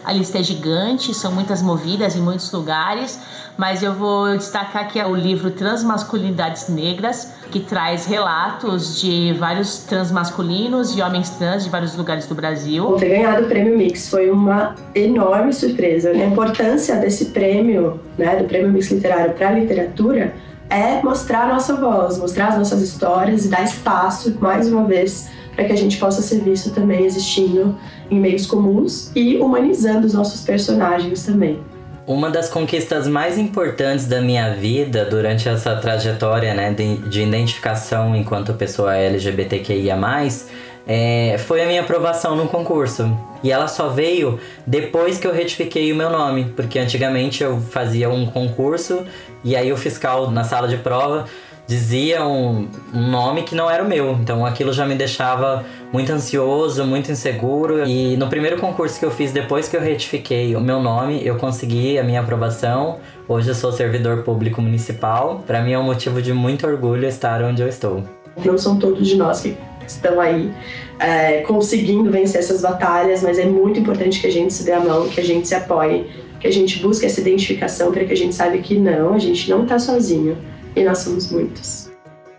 A lista é gigante, são muitas movidas em muitos lugares, mas eu vou destacar aqui o livro Transmasculinidades Negras, que traz relatos de vários transmasculinos e homens trans de vários lugares do Brasil. Ter ganhado o prêmio Mix foi uma enorme surpresa. A importância desse prêmio, né, do prêmio Mix Literário para a literatura, é mostrar a nossa voz, mostrar as nossas histórias e dar espaço, mais uma vez, para que a gente possa ser visto também existindo em meios comuns e humanizando os nossos personagens também. Uma das conquistas mais importantes da minha vida durante essa trajetória né, de, de identificação enquanto pessoa LGBTQIA, é, foi a minha aprovação no concurso. E ela só veio depois que eu retifiquei o meu nome, porque antigamente eu fazia um concurso e aí o fiscal na sala de prova dizia um, um nome que não era o meu. Então aquilo já me deixava muito ansioso, muito inseguro. E no primeiro concurso que eu fiz, depois que eu retifiquei o meu nome, eu consegui a minha aprovação. Hoje eu sou servidor público municipal. Para mim é um motivo de muito orgulho estar onde eu estou. Não são todos de nós que estão aí é, conseguindo vencer essas batalhas, mas é muito importante que a gente se dê a mão, que a gente se apoie, que a gente busque essa identificação para que a gente saiba que não, a gente não está sozinho e nós somos muitos.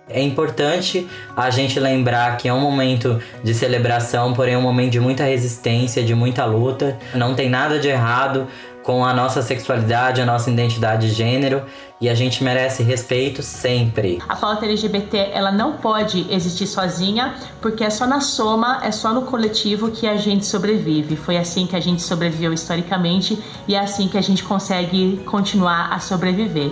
É importante a gente lembrar que é um momento de celebração, porém é um momento de muita resistência, de muita luta. Não tem nada de errado com a nossa sexualidade, a nossa identidade de gênero e a gente merece respeito sempre. A pauta LGBT ela não pode existir sozinha, porque é só na soma, é só no coletivo que a gente sobrevive. Foi assim que a gente sobreviveu historicamente e é assim que a gente consegue continuar a sobreviver.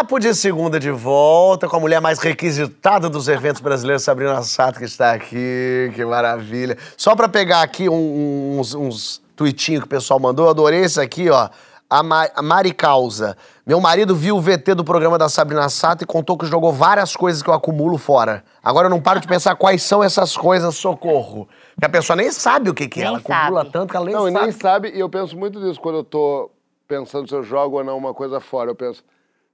Papo de segunda de volta com a mulher mais requisitada dos eventos brasileiros, Sabrina Sato, que está aqui. Que maravilha. Só para pegar aqui um- uns, uns tweetinhos que o pessoal mandou, eu adorei esse aqui, ó. A, Ma a Mari Causa. Meu marido viu o VT do programa da Sabrina Sato e contou que jogou várias coisas que eu acumulo fora. Agora eu não paro de pensar quais são essas coisas, socorro. Porque a pessoa nem sabe o que, que é. Nem Ela acumula sabe. tanto que ela nem Não, e sabe. nem sabe, e eu penso muito nisso quando eu tô pensando se eu jogo ou não uma coisa fora. Eu penso,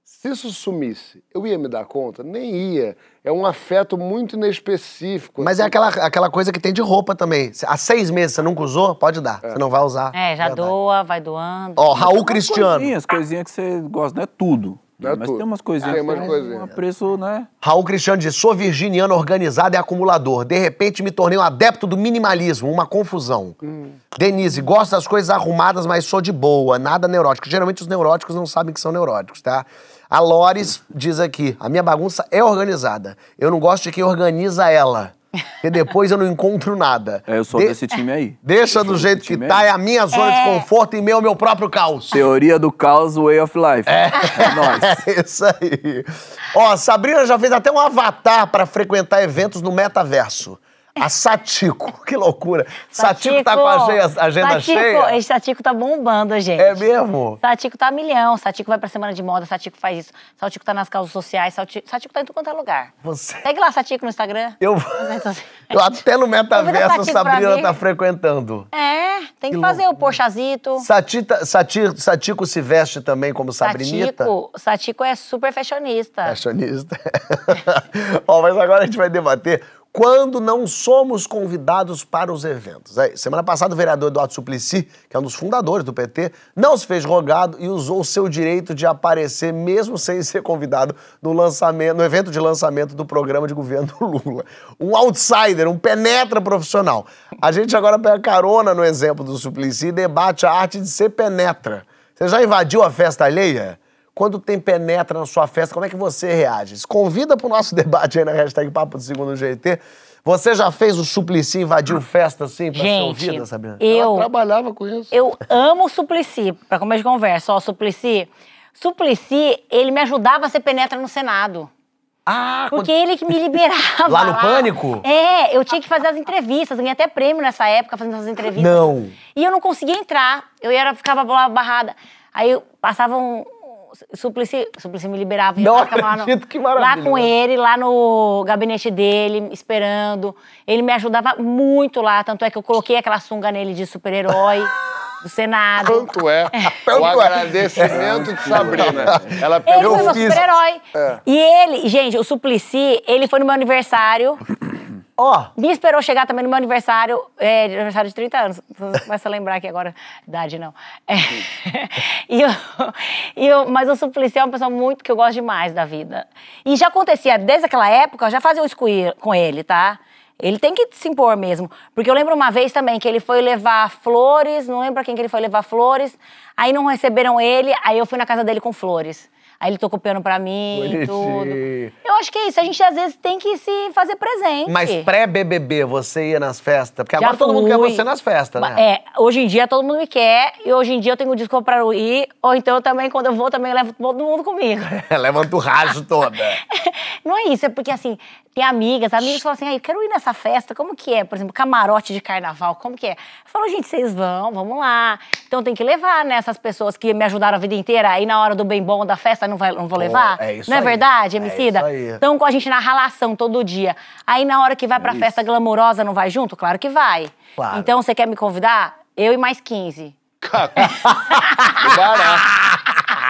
se isso sumisse, eu ia me dar conta? Nem ia. É um afeto muito inespecífico. Mas é assim. aquela, aquela coisa que tem de roupa também. Há seis meses você nunca usou, pode dar. Você não vai usar. É, já Verdade. doa, vai doando. Ó, Raul Cristiano. Coisinhas, coisinhas que você gosta, não é tudo. Não é mas tudo. tem umas coisinhas Tem que umas coisinhas. um preço, né? Raul Cristiano diz: sou virginiano organizado e acumulador. De repente me tornei um adepto do minimalismo, uma confusão. Denise, gosto das coisas arrumadas, mas sou de boa, nada neurótico. Geralmente os neuróticos não sabem que são neuróticos, tá? A Lores diz aqui: a minha bagunça é organizada. Eu não gosto de quem organiza ela. Porque depois eu não encontro nada. É, eu sou De- desse time aí. Deixa do jeito que tá, aí. é a minha zona de conforto e meu, meu próprio caos. Teoria do caos, way of life. É, nóis. É isso aí. Ó, Sabrina já fez até um avatar pra frequentar eventos no metaverso. A Satiko, que loucura. Satiko tá com a agenda, agenda Satiko, cheia? Esse Satiko tá bombando, gente. É mesmo? Satiko tá milhão. Satiko vai pra semana de moda, Satiko faz isso. Satiko tá nas causas sociais, Satiko, Satiko tá em tudo quanto é lugar. Você... Segue lá, Satiko, no Instagram. Eu, eu até no metaverso a Sabrina tá frequentando. É, tem que fazer o Porchazito. Satita, Sati, Satiko se veste também como Sabrinita? Satiko, Satiko é super fashionista. Fashionista. Ó, mas agora a gente vai debater quando não somos convidados para os eventos. Aí, semana passada, o vereador Eduardo Suplicy, que é um dos fundadores do PT, não se fez rogado e usou o seu direito de aparecer, mesmo sem ser convidado, no, lançamento, no evento de lançamento do programa de governo Lula. Um outsider, um penetra profissional. A gente agora pega carona no exemplo do Suplicy e debate a arte de ser penetra. Você já invadiu a festa alheia? Quando tem penetra na sua festa, como é que você reage? Se convida pro nosso debate aí na hashtag Papo de Segundo GT. Você já fez o Suplicy invadir festa assim pra ser Gente, ouvida, Sabrina? Ela eu, trabalhava com isso. eu amo o Suplicy, pra começo de conversa. Ó, Suplicy, Suplicy, ele me ajudava a ser penetra no Senado. Ah, Porque ele que me liberava. Lá no Pânico? É, eu tinha que fazer as entrevistas. Ganhei até prêmio nessa época fazendo essas entrevistas. Não. E eu não conseguia entrar. Eu era, ficava lá barrada. Aí eu passava um. Suplicy, Suplicy me liberava. eu Não lá, no- acredito, que lá maravilha. com ele, lá no gabinete dele, esperando. Ele me ajudava muito lá. Tanto é que eu coloquei aquela sunga nele de super-herói do Senado. Tanto é Tanto o é. agradecimento de Sabrina. Ela Ele pegou foi meu super-herói. E ele, gente, o Suplicy, ele foi no meu aniversário. Ó, Me esperou chegar também no meu aniversário, é, aniversário de 30 anos. Começa a lembrar aqui agora, idade não. É. E eu, e eu, mas o Suplicy é uma pessoa muito que eu gosto demais da vida. E já acontecia, desde aquela época, eu já fazia com ele- com ele, tá? Ele tem que se impor mesmo. Porque eu lembro uma vez também que ele foi levar flores, não lembro pra quem que ele foi levar flores, aí não receberam ele, aí eu fui na casa dele com flores. Aí ele tocou piano pra mim e tudo. Eu acho que é isso, a gente às vezes tem que se fazer presente. mas pré-BBB você ia nas festas? Porque Já agora todo mundo quer fui. você nas festas, né? É, hoje em dia todo mundo me quer, e hoje em dia eu tenho desculpa pra eu ir, ou então eu também, quando eu vou, também levo todo mundo comigo. Levanta o rajo toda. Não é isso, é porque assim, tem amigas, amigas falam assim, ai, eu quero ir nessa festa, como que é? Por exemplo, camarote de carnaval, como que é? Eu falo, gente, vocês vão, vamos lá. Então tem que levar, né, essas pessoas que me ajudaram a vida inteira, aí na hora do bem bom da festa não, vai, não vou levar? é isso não é aí. verdade, É Emicida? isso aí. Estão com a gente na ralação todo dia. Aí na hora que vai pra festa glamourosa, não vai junto? Claro que vai. Claro. Então você quer me convidar? Eu e mais 15. barato.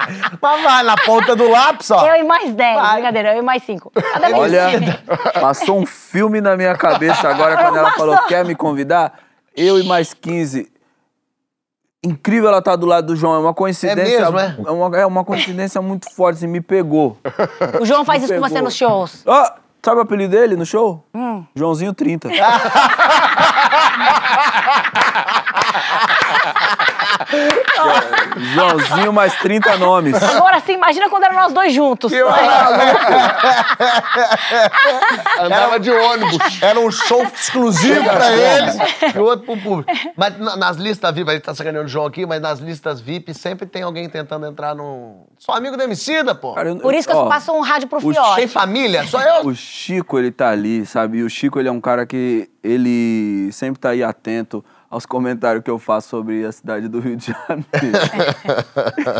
Mas vai na ponta do lápis, ó. Eu e mais 10, Vai. brincadeira, eu e mais 5. Cada vez Olha, passou um filme na minha cabeça agora quando ela falou quer me convidar. Eu e mais 15. Incrível ela estar do lado do João, é uma coincidência. mesmo, é? É uma, é uma coincidência muito forte, assim, me pegou. O João faz Me isso com você pegou. nos shows. Ó, sabe o apelido dele no show? Hum. Joãozinho 30. Joãozinho mais 30 nomes. Agora sim, imagina quando eram nós dois juntos. Andava de ônibus. Era um show exclusivo pra eles e outro pro público. Mas na- nas listas VIP, a gente tá sacaneando o João aqui, mas nas listas VIP sempre tem alguém tentando entrar no. Sou amigo do Emicida, pô. Cara, eu- Por isso que eu ó, passo um rádio pro o Fiote. Tem família? Só eu. O Chico, ele tá ali, sabe? E o Chico, ele é um cara que ele sempre tá aí atento aos comentários que eu faço sobre a cidade do Rio de Janeiro.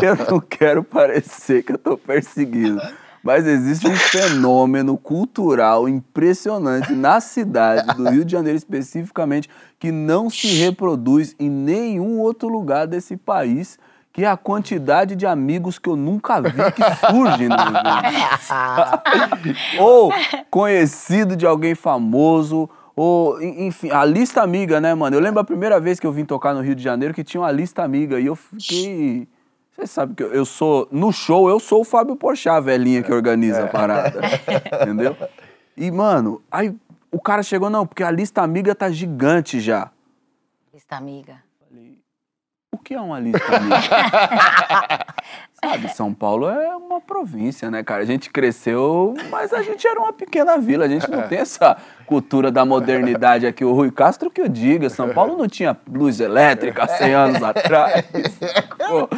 eu não quero parecer que eu tô perseguindo. Mas existe um fenômeno cultural impressionante na cidade do Rio de Janeiro especificamente que não se reproduz em nenhum outro lugar desse país, que é a quantidade de amigos que eu nunca vi que surgem no Rio de Janeiro. ou conhecido de alguém famoso, ou, en- enfim, a lista amiga, né, mano? Eu lembro a primeira vez que eu vim tocar no Rio de Janeiro que tinha uma lista amiga e eu fiquei. Você sabe que eu- eu sou. No show, eu sou o Fábio Porchat, a velhinha que organiza a parada. Entendeu? E, mano, aí o cara chegou, não, porque a lista amiga tá gigante já. Lista amiga. O que é uma lista amiga? Sabe, São Paulo é uma província, né, cara? A gente cresceu, mas a gente era uma pequena vila. A gente não tem essa cultura da modernidade aqui. O Rui Castro que eu diga, São Paulo não tinha luz elétrica há 100 anos atrás. Pô,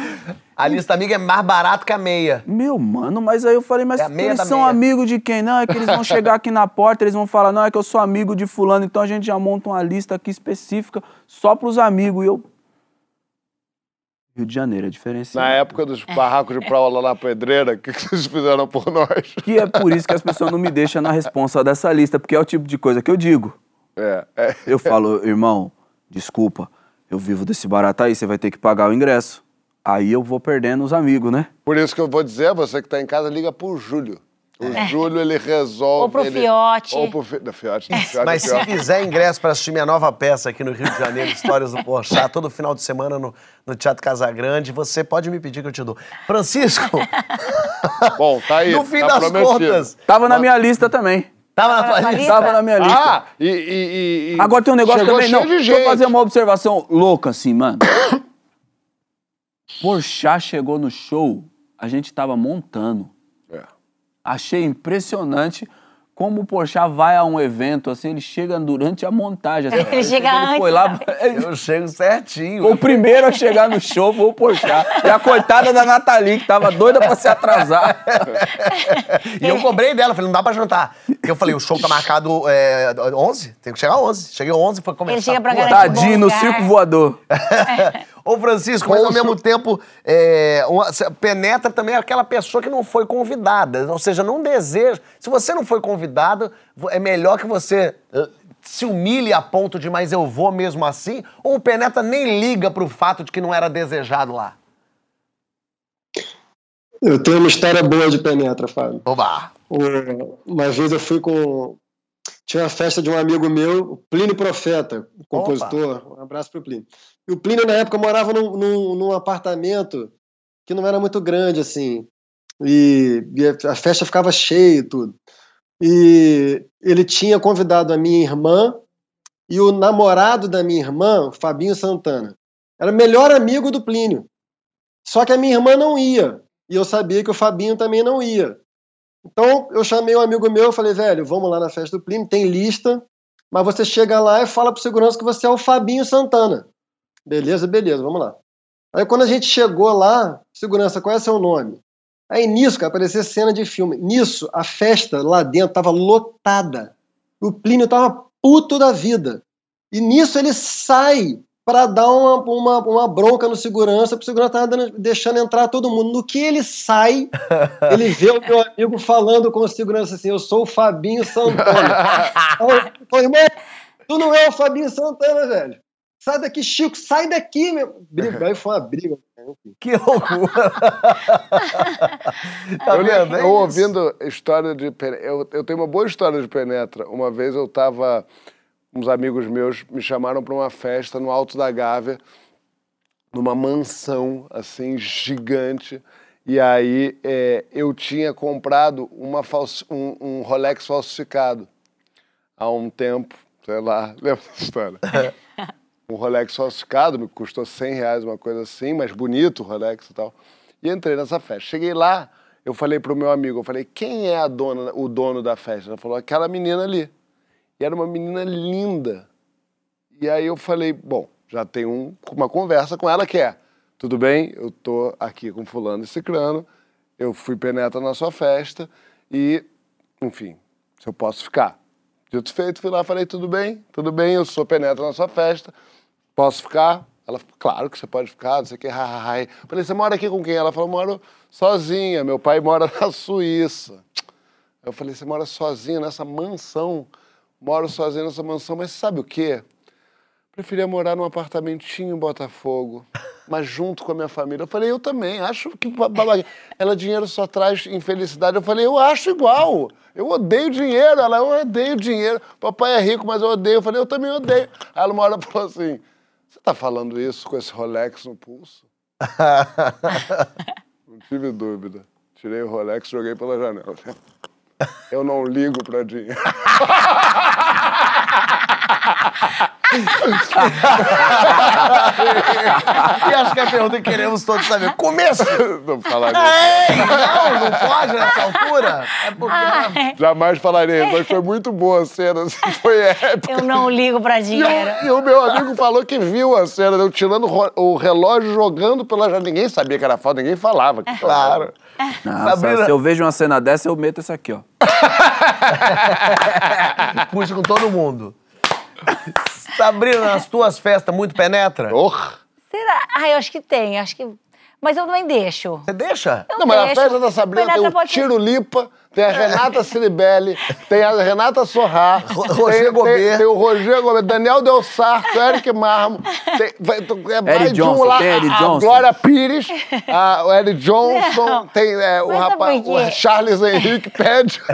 A lista amiga é mais barato que a meia. Meu, mano, mas aí eu falei, mas É eles são amigos de quem? Não, é que eles vão chegar aqui na porta, eles vão falar, não, é que eu sou amigo de fulano, então a gente já monta uma lista aqui específica só pros amigos. E eu... Rio de Janeiro é diferenciado. Na época dos barracos de prova lá na pedreira, o que, que vocês fizeram por nós? Que é por isso que as pessoas não me deixam na responsa dessa lista, porque é o tipo de coisa que eu digo. É, é. Eu falo, irmão, desculpa, eu vivo desse barato aí, você vai ter que pagar o ingresso. Aí eu vou perdendo os amigos, né? Por isso que eu vou dizer, você que tá em casa, liga pro Júlio. O Júlio, ele resolve... Ou pro ele... Fiote. Ou pro Fi... Não, Fiote, não, Fiote Mas é se pior. quiser ingresso para assistir minha nova peça aqui no Rio de Janeiro, Histórias do Porchat, todo final de semana no, no Teatro Casagrande, você pode me pedir que eu te dou. Francisco, Bom, tá aí. no fim tá das prometido. contas, Tava na minha lista também. tava na lista? Tava na minha lista. Ah, e... e, e- Agora tem um negócio chegou também, cheio não. de Deixa eu fazer uma observação louca assim, mano. Porchat chegou no show, a gente tava montando. Achei impressionante como o Porchat vai a um evento, assim, ele chega durante a montagem. assim. Ele chega Ele foi antes, lá, Eu chego certinho. o primeiro a chegar no show foi o Porchat. E a coitada da Nathalie, que tava doida pra se atrasar. E eu cobrei dela, falei, não dá pra jantar. Eu falei, o show tá marcado é, 11, tem que chegar 11. Cheguei 11 pra começar. Ele chega pra Pô, garantir Tadinho no circo voador. Ô, Francisco, mas ao mesmo tempo, é, uma- penetra também aquela pessoa que não foi convidada. Ou seja, não deseja. Se você não foi convidado, é melhor que você eh, se humilhe a ponto de, mas eu vou mesmo assim. Ou o penetra nem liga pro fato de que não era desejado lá. Eu tenho uma história boa de penetra, Fábio. Oba! O- Uma vez eu fui com. Tinha uma festa de um amigo meu, o Plínio Profeta, compositor. Um abraço pro Plínio. E o Plínio, na época, morava num, num, num apartamento que não era muito grande, assim. E, e a festa ficava cheia e tudo. E ele tinha convidado a minha irmã e o namorado da minha irmã, o Fabinho Santana. Era o melhor amigo do Plínio. Só que a minha irmã não ia. E eu sabia que o Fabinho também não ia. Então eu chamei um amigo meu falei, velho, vamos lá na festa do Plínio, tem lista, mas você chega lá e fala pro segurança que você é o Fabinho Santana. Beleza, beleza, vamos lá. Aí quando a gente chegou lá, segurança, qual é seu nome? Aí nisso, cara, aparecia cena de filme. Nisso, a festa lá dentro tava lotada. O Plínio tava puto da vida. E nisso ele sai para dar uma, uma, uma bronca no segurança, pro segurança tava dando- deixando entrar todo mundo. No que ele sai, ele vê o meu amigo falando com o segurança assim: Eu sou o Fabinho Santana. Falei, irmão, tu não é o Fabinho Santana, velho. Sai daqui, Chico, sai daqui, meu. Briga. Aí foi uma briga. enfim. Que loucura! tá eu, vendo? Eu ouvindo história de penetra. Eu, eu tenho uma boa história de penetra. Uma vez eu tava. Uns amigos meus me chamaram para uma festa no Alto da Gávea. numa mansão, assim, gigante. E aí é, eu tinha comprado uma falsi- um, um Rolex falsificado há um tempo, sei lá, lembra dessa história? um Rolex falsificado, me custou 100 reais, uma coisa assim, mas bonito o Rolex e tal. E entrei nessa festa. Cheguei lá, eu falei pro meu amigo, eu falei, quem é a dona, o dono da festa? Ela falou, aquela menina ali. E era uma menina linda. E aí eu falei, bom, já tenho um- uma conversa com ela que é, tudo bem, eu tô aqui com fulano e ciclano, eu fui penetra na sua festa e, enfim, se eu posso ficar. Dito feito, fui lá, falei, tudo bem, tudo bem, eu sou penetra na sua festa, posso ficar? Ela falou, claro que você pode ficar, não sei o que, ha, ha, ha. Falei, você mora aqui com quem? Ela falou, moro sozinha, meu pai mora na Suíça. Eu falei, você mora sozinha nessa mansão? Moro sozinha nessa mansão, mas sabe o quê? Preferia morar num apartamentinho em Botafogo, mas junto com a minha família. Eu falei, eu também, acho que babaca. Ela, dinheiro só traz infelicidade. Eu falei, eu acho igual. Eu odeio dinheiro. Ela, eu odeio dinheiro. Papai é rico, mas eu odeio. Eu falei, eu também odeio. Aí ela uma hora falou assim, você tá falando isso com esse Rolex no pulso? Não tive dúvida. Tirei o Rolex e joguei pela janela. Eu não ligo pra dinheiro. E acho que a pergunta que queremos todos saber. Começo! Não falarei. Ei, não, não pode nessa altura. É porque... Ai, Jamais falarei, mas foi muito boa a cena, assim, foi épica. eu não ligo pra E, dinheiro. o- e o meu amigo falou que viu a cena, eu tirando o relógio, jogando pela janela. Ninguém sabia que era falta, ninguém falava. que Claro. Nossa, Sabrina- se eu vejo uma cena dessa, eu meto essa aqui, ó. Puxa com todo mundo. Sabrina, nas tuas festas, muito penetra? Porra! Será? Ah, eu acho que tem, acho que... Mas eu também deixo. Você deixa? Eu Não, mas a deixo. festa da Sabrina tem o ser- Tiro Lipa, tem a Renata Ciribelli, tem a Renata Sorrá, Roger tem, Gobet. Tem, tem o Roger Gomes, Daniel Del Sarto, Eric Marmo, tem, vai, é Eric de um Johnson, lá, tem Eric a, a? Glória Pires, a- o Eric Johnson, Não. tem é, o rapaz, o Charles Henrique Pede.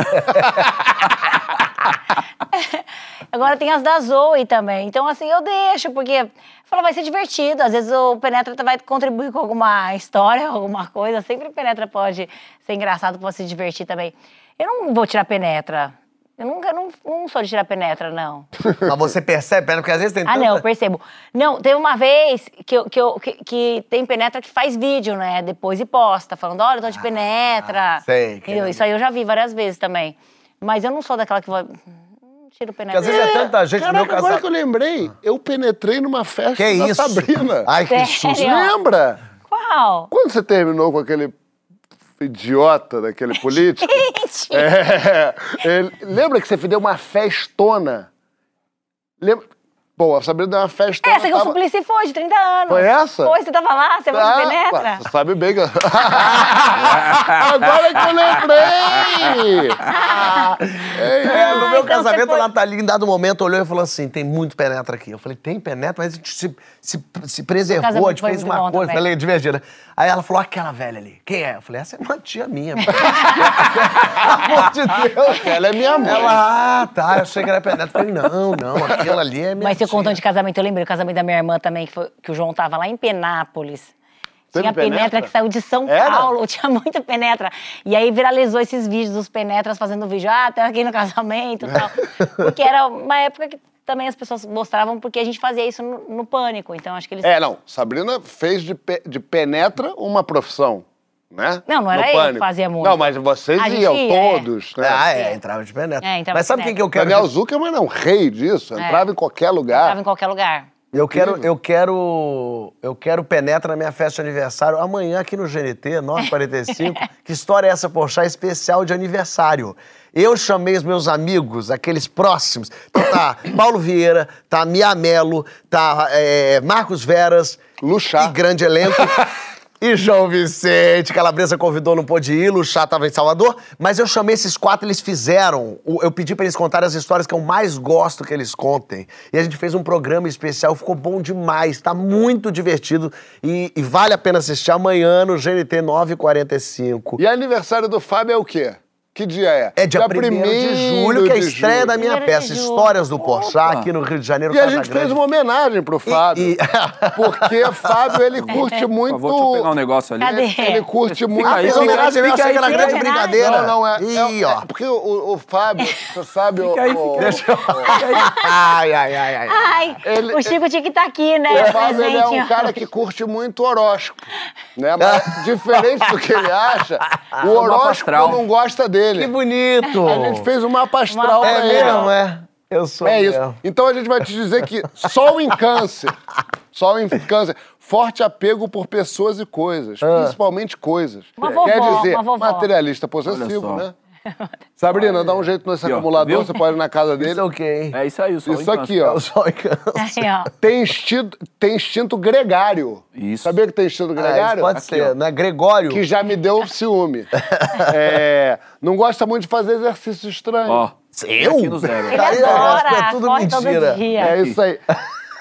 Agora tem as da Zoe também. Então, assim, eu deixo, porque fala, vai ser divertido. Às vezes o Penetra vai contribuir com alguma história, alguma coisa. Sempre o Penetra pode ser engraçado, pode se divertir também. Eu não vou tirar Penetra. Eu nunca, não, não sou de tirar Penetra, não. Mas você percebe, porque às vezes tem Ah, tanta... não, eu percebo. Não, teve uma vez que, eu, que, eu, que, que tem penetra que faz vídeo, né? Depois e posta, falando, olha, eu tô de penetra. Ah, sei, Entendeu? Isso aí eu já vi várias vezes também. Mas eu não sou daquela que vai. Não tiro Porque penetra. às vezes é tanta gente no meu Caraca, agora que eu lembrei, eu penetrei numa festa Que da isso? Sabrina. Ai, que susto. Lembra? Qual? Quando você terminou com aquele idiota daquele político? Gente! É, ele- lembra que você deu uma festona? Lembra? Bom, a Sabrina deu uma festona. Essa que o tava- Suplicy foi, de 30 anos. Foi essa? Foi, você tava lá, você foi de Ah, penetra. Você sabe bem que. eu- Agora que eu lembrei! É, no meu então casamento, foi- a Nathalie, em dado momento, olhou e falou assim: tem muito penetra aqui. Eu falei, tem penetra, mas a gente se, se, se preservou, a gente fez uma coisa, também. falei, divertida. Aí ela falou, aquela velha ali, quem é? Eu falei, essa é uma tia minha. Pelo amor de Deus. Ela é minha mãe. Ela, ah, tá, eu achei que era penetra. Eu falei, não, não, aquela ali é minha Mas você contando de casamento, eu lembrei o casamento da minha irmã também, que, foi, que o João tava lá em Penápolis. Teve Tinha penetra? penetra? que saiu de São Era? Paulo, tinha muita penetra. E aí viralizou esses vídeos dos penetras fazendo vídeo, ah, tem aqui no casamento e tal. Porque era uma época que também as pessoas mostravam, porque a gente fazia isso no, no pânico. Então acho que eles. É, não. Sabrina fez de, pe- de penetra uma profissão, né? Não, não era eu que fazia muito. Não, mas vocês A gente iam ia, é. todos, né? Ah, é, entrava de penetra. É, entrava Mas sabe o que, eu quero? Daniel Zuckerman é um rei disso. É. Entrava em qualquer lugar. Tava em qualquer lugar. Eu quero, eu quero, eu quero penetra na minha festa de aniversário amanhã aqui no GNT, 9h45. que história é essa, poxa, especial de aniversário. Eu chamei os meus amigos, aqueles próximos. Então tá Paulo Vieira, tá Mia Mello, tá é, Marcos Veras. Luxá. E grande elenco. E João Vicente, Calabresa convidou, não pôde ir, Luxá tava em Salvador, mas eu chamei esses quatro, eles fizeram. Eu pedi pra eles contarem as histórias que eu mais gosto que eles contem. E a gente fez um programa especial, ficou bom demais, tá muito divertido e, e vale a pena assistir amanhã no GNT 9h45. E aniversário do Fábio é o quê? Que dia é? É dia 1 de julho, que é a estreia julho. da minha Primeiro peça. Histórias do Porchat, aqui no Rio de Janeiro, E a gente Grande. fez uma homenagem pro Fábio. E- Porque Fábio, ele curte Por muito. favor, deixa eu pegar um negócio ali. Cadê? Ele curte muito. Ah, fez fica homenagem, fica achei que era aí, grande fica brincadeira. Não, não, é. Ih, é- ó. é porque o, o Fábio, você sabe. o, Fica aí, o- fica aí. Deixa eu... Ai, ai, ai, ai. Ai, Ele- o Chico tinha que estar aqui, né? O Fábio ele é um cara que curte muito horóscopo. Né? Mas, diferente do que ele acha, o horóscopo astral. não gosta dele. Que bonito. A gente fez um mapa astral pra É ele. mesmo, é? Eu sou É isso. mesmo. Então a gente vai te dizer que Sol em câncer. Sol em câncer. Forte apego por pessoas e coisas. Principalmente coisas. Uma vovó, Quer dizer, uma vovó. materialista possessivo, né? Sabrina, dá um jeito nesse Aqui, ó, acumulador, viu? você pode ir na casa dele. Isso é o quê, hein? É isso aí, o sol Isso em aqui, ó. O sol em câncer. Aí, ó. Tem instinto, tem instinto gregário. Isso. Sabia que tem instinto Ah, gregário? pode ser, né? Gregório. que já me deu ciúme. É, não gosta muito de fazer exercício estranho. Ó, Eu? aqui no zero. Ele ó, adora, é tudo mentira. todo dia. É isso aí.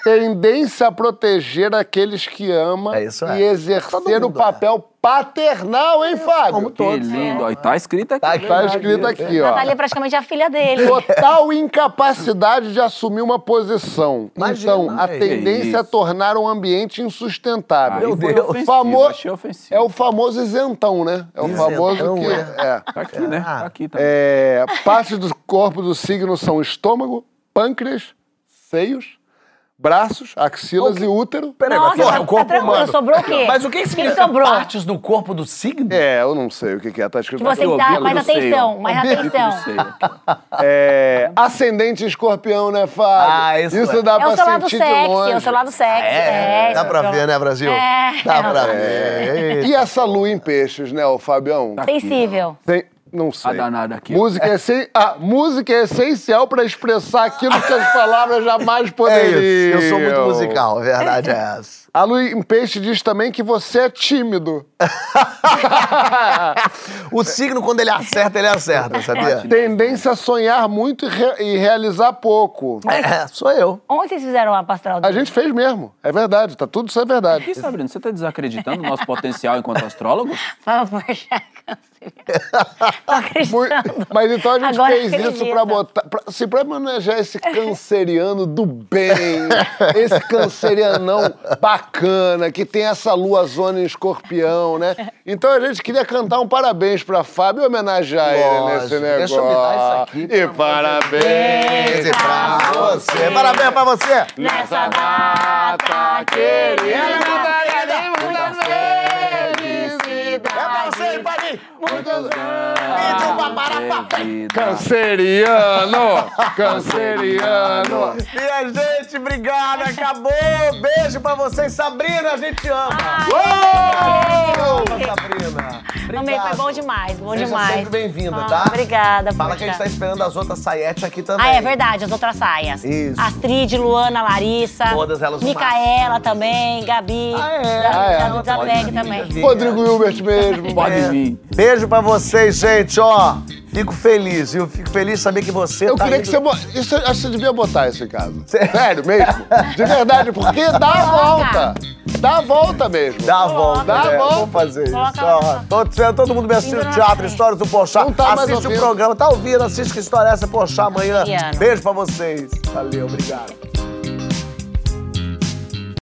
Tendência a proteger aqueles que ama É e exercer o é. papel paternal, hein, Fábio? como Que todos. lindo. Ó, e tá escrito aqui. Tá aqui. Tá escrito aqui, ó. Natália é praticamente a filha dele. Total incapacidade de assumir uma posição. Imagina, então, a tendência é isso. tornar um ambiente insustentável. Meu Deus. ofensivo, Famo- achei ofensivo. É o famoso isentão, né? É o Isentão, famoso que. É. Tá aqui, né? Ah. Tá aqui também. É, partes do corpo do signo são estômago, pâncreas, seios, braços, axilas e útero. Peraí, Nossa, mas, porra, tá- o corpo tá humano. sobrou o quê? Mas o que, que que significa sobrou? partes do corpo do signo? É, eu não sei o que, que é, tá escrito Que você bico mais atenção, mais atenção. É, ascendente escorpião, né, Fábio? Ah, isso é. dá É pra o seu lado sentir de sexy, longe. é o seu lado sexy. É, dá esse pra é ver, né, Brasil? É. Dá pra ver. E essa lua em peixes, né, o Fabião? Sensível. Tem, não sei. A danada aqui. Música, é essen- ah, música é essencial pra expressar aquilo que as palavras jamais É poderiam. isso, eu sou muito musical, a verdade é essa. A em peixe diz também que você é tímido. O signo, quando ele acerta, ele acerta, sabia? Tendência a sonhar muito e, re- e realizar pouco. É, sou eu. Onde vocês fizeram a pastral A gente fez mesmo. É verdade, tá tudo isso é verdade. Ih, Sabrina, você tá desacreditando o nosso potencial enquanto astrólogo? Por favor, já cansei. Tô Mui- acreditando. Mas então a gente Agora fez isso acredita. pra botar. Pra, assim, pra homenagear esse canceriano do bem, esse cancerianão bacana, que tem essa lua zona em escorpião, né? Então a gente queria cantar um parabéns pra Fábio e homenagear ele Lógico, nesse negócio. deixa eu me dar isso aqui, E parabéns pra você. Parabéns pra você. Nessa data querida, Muitos anos. Canceriano! Canceriano! Minha gente, obrigado. Acabou. Beijo pra vocês. Sabrina, a gente ama. Ai, Uou! Sabrina. Amei, Obrigado. foi bom demais, bom Seja demais. sempre bem-vinda, Ah, tá? Obrigada, Fala que a gente poxa. tá esperando as outras saietes aqui também. Ah, é verdade, as outras saias. Isso. Astrid, Luana, Larissa. Todas elas Micaela também, Gabi. Ah, é? Ah, é. Zapeg também. Rodrigo Hilbert mesmo. Pode É. vir. Beijo pra vocês, gente, ó. Fico feliz, viu? Fico feliz de saber que você Eu tá queria indo- que você. bo- Isso, acho que você devia botar isso em casa. Sério mesmo? De verdade, porque dá a volta. Dá a volta mesmo. Dá a volta, Dá a né? volta. Vamos fazer isso. Coloca dizendo, todo mundo me assiste Indo o teatro. Histórias do Pochá. Não tá mais assiste o ouvindo. programa, tá ouvindo, assiste que história é essa, Pochá, amanhã. Beijo pra vocês. Valeu, obrigado.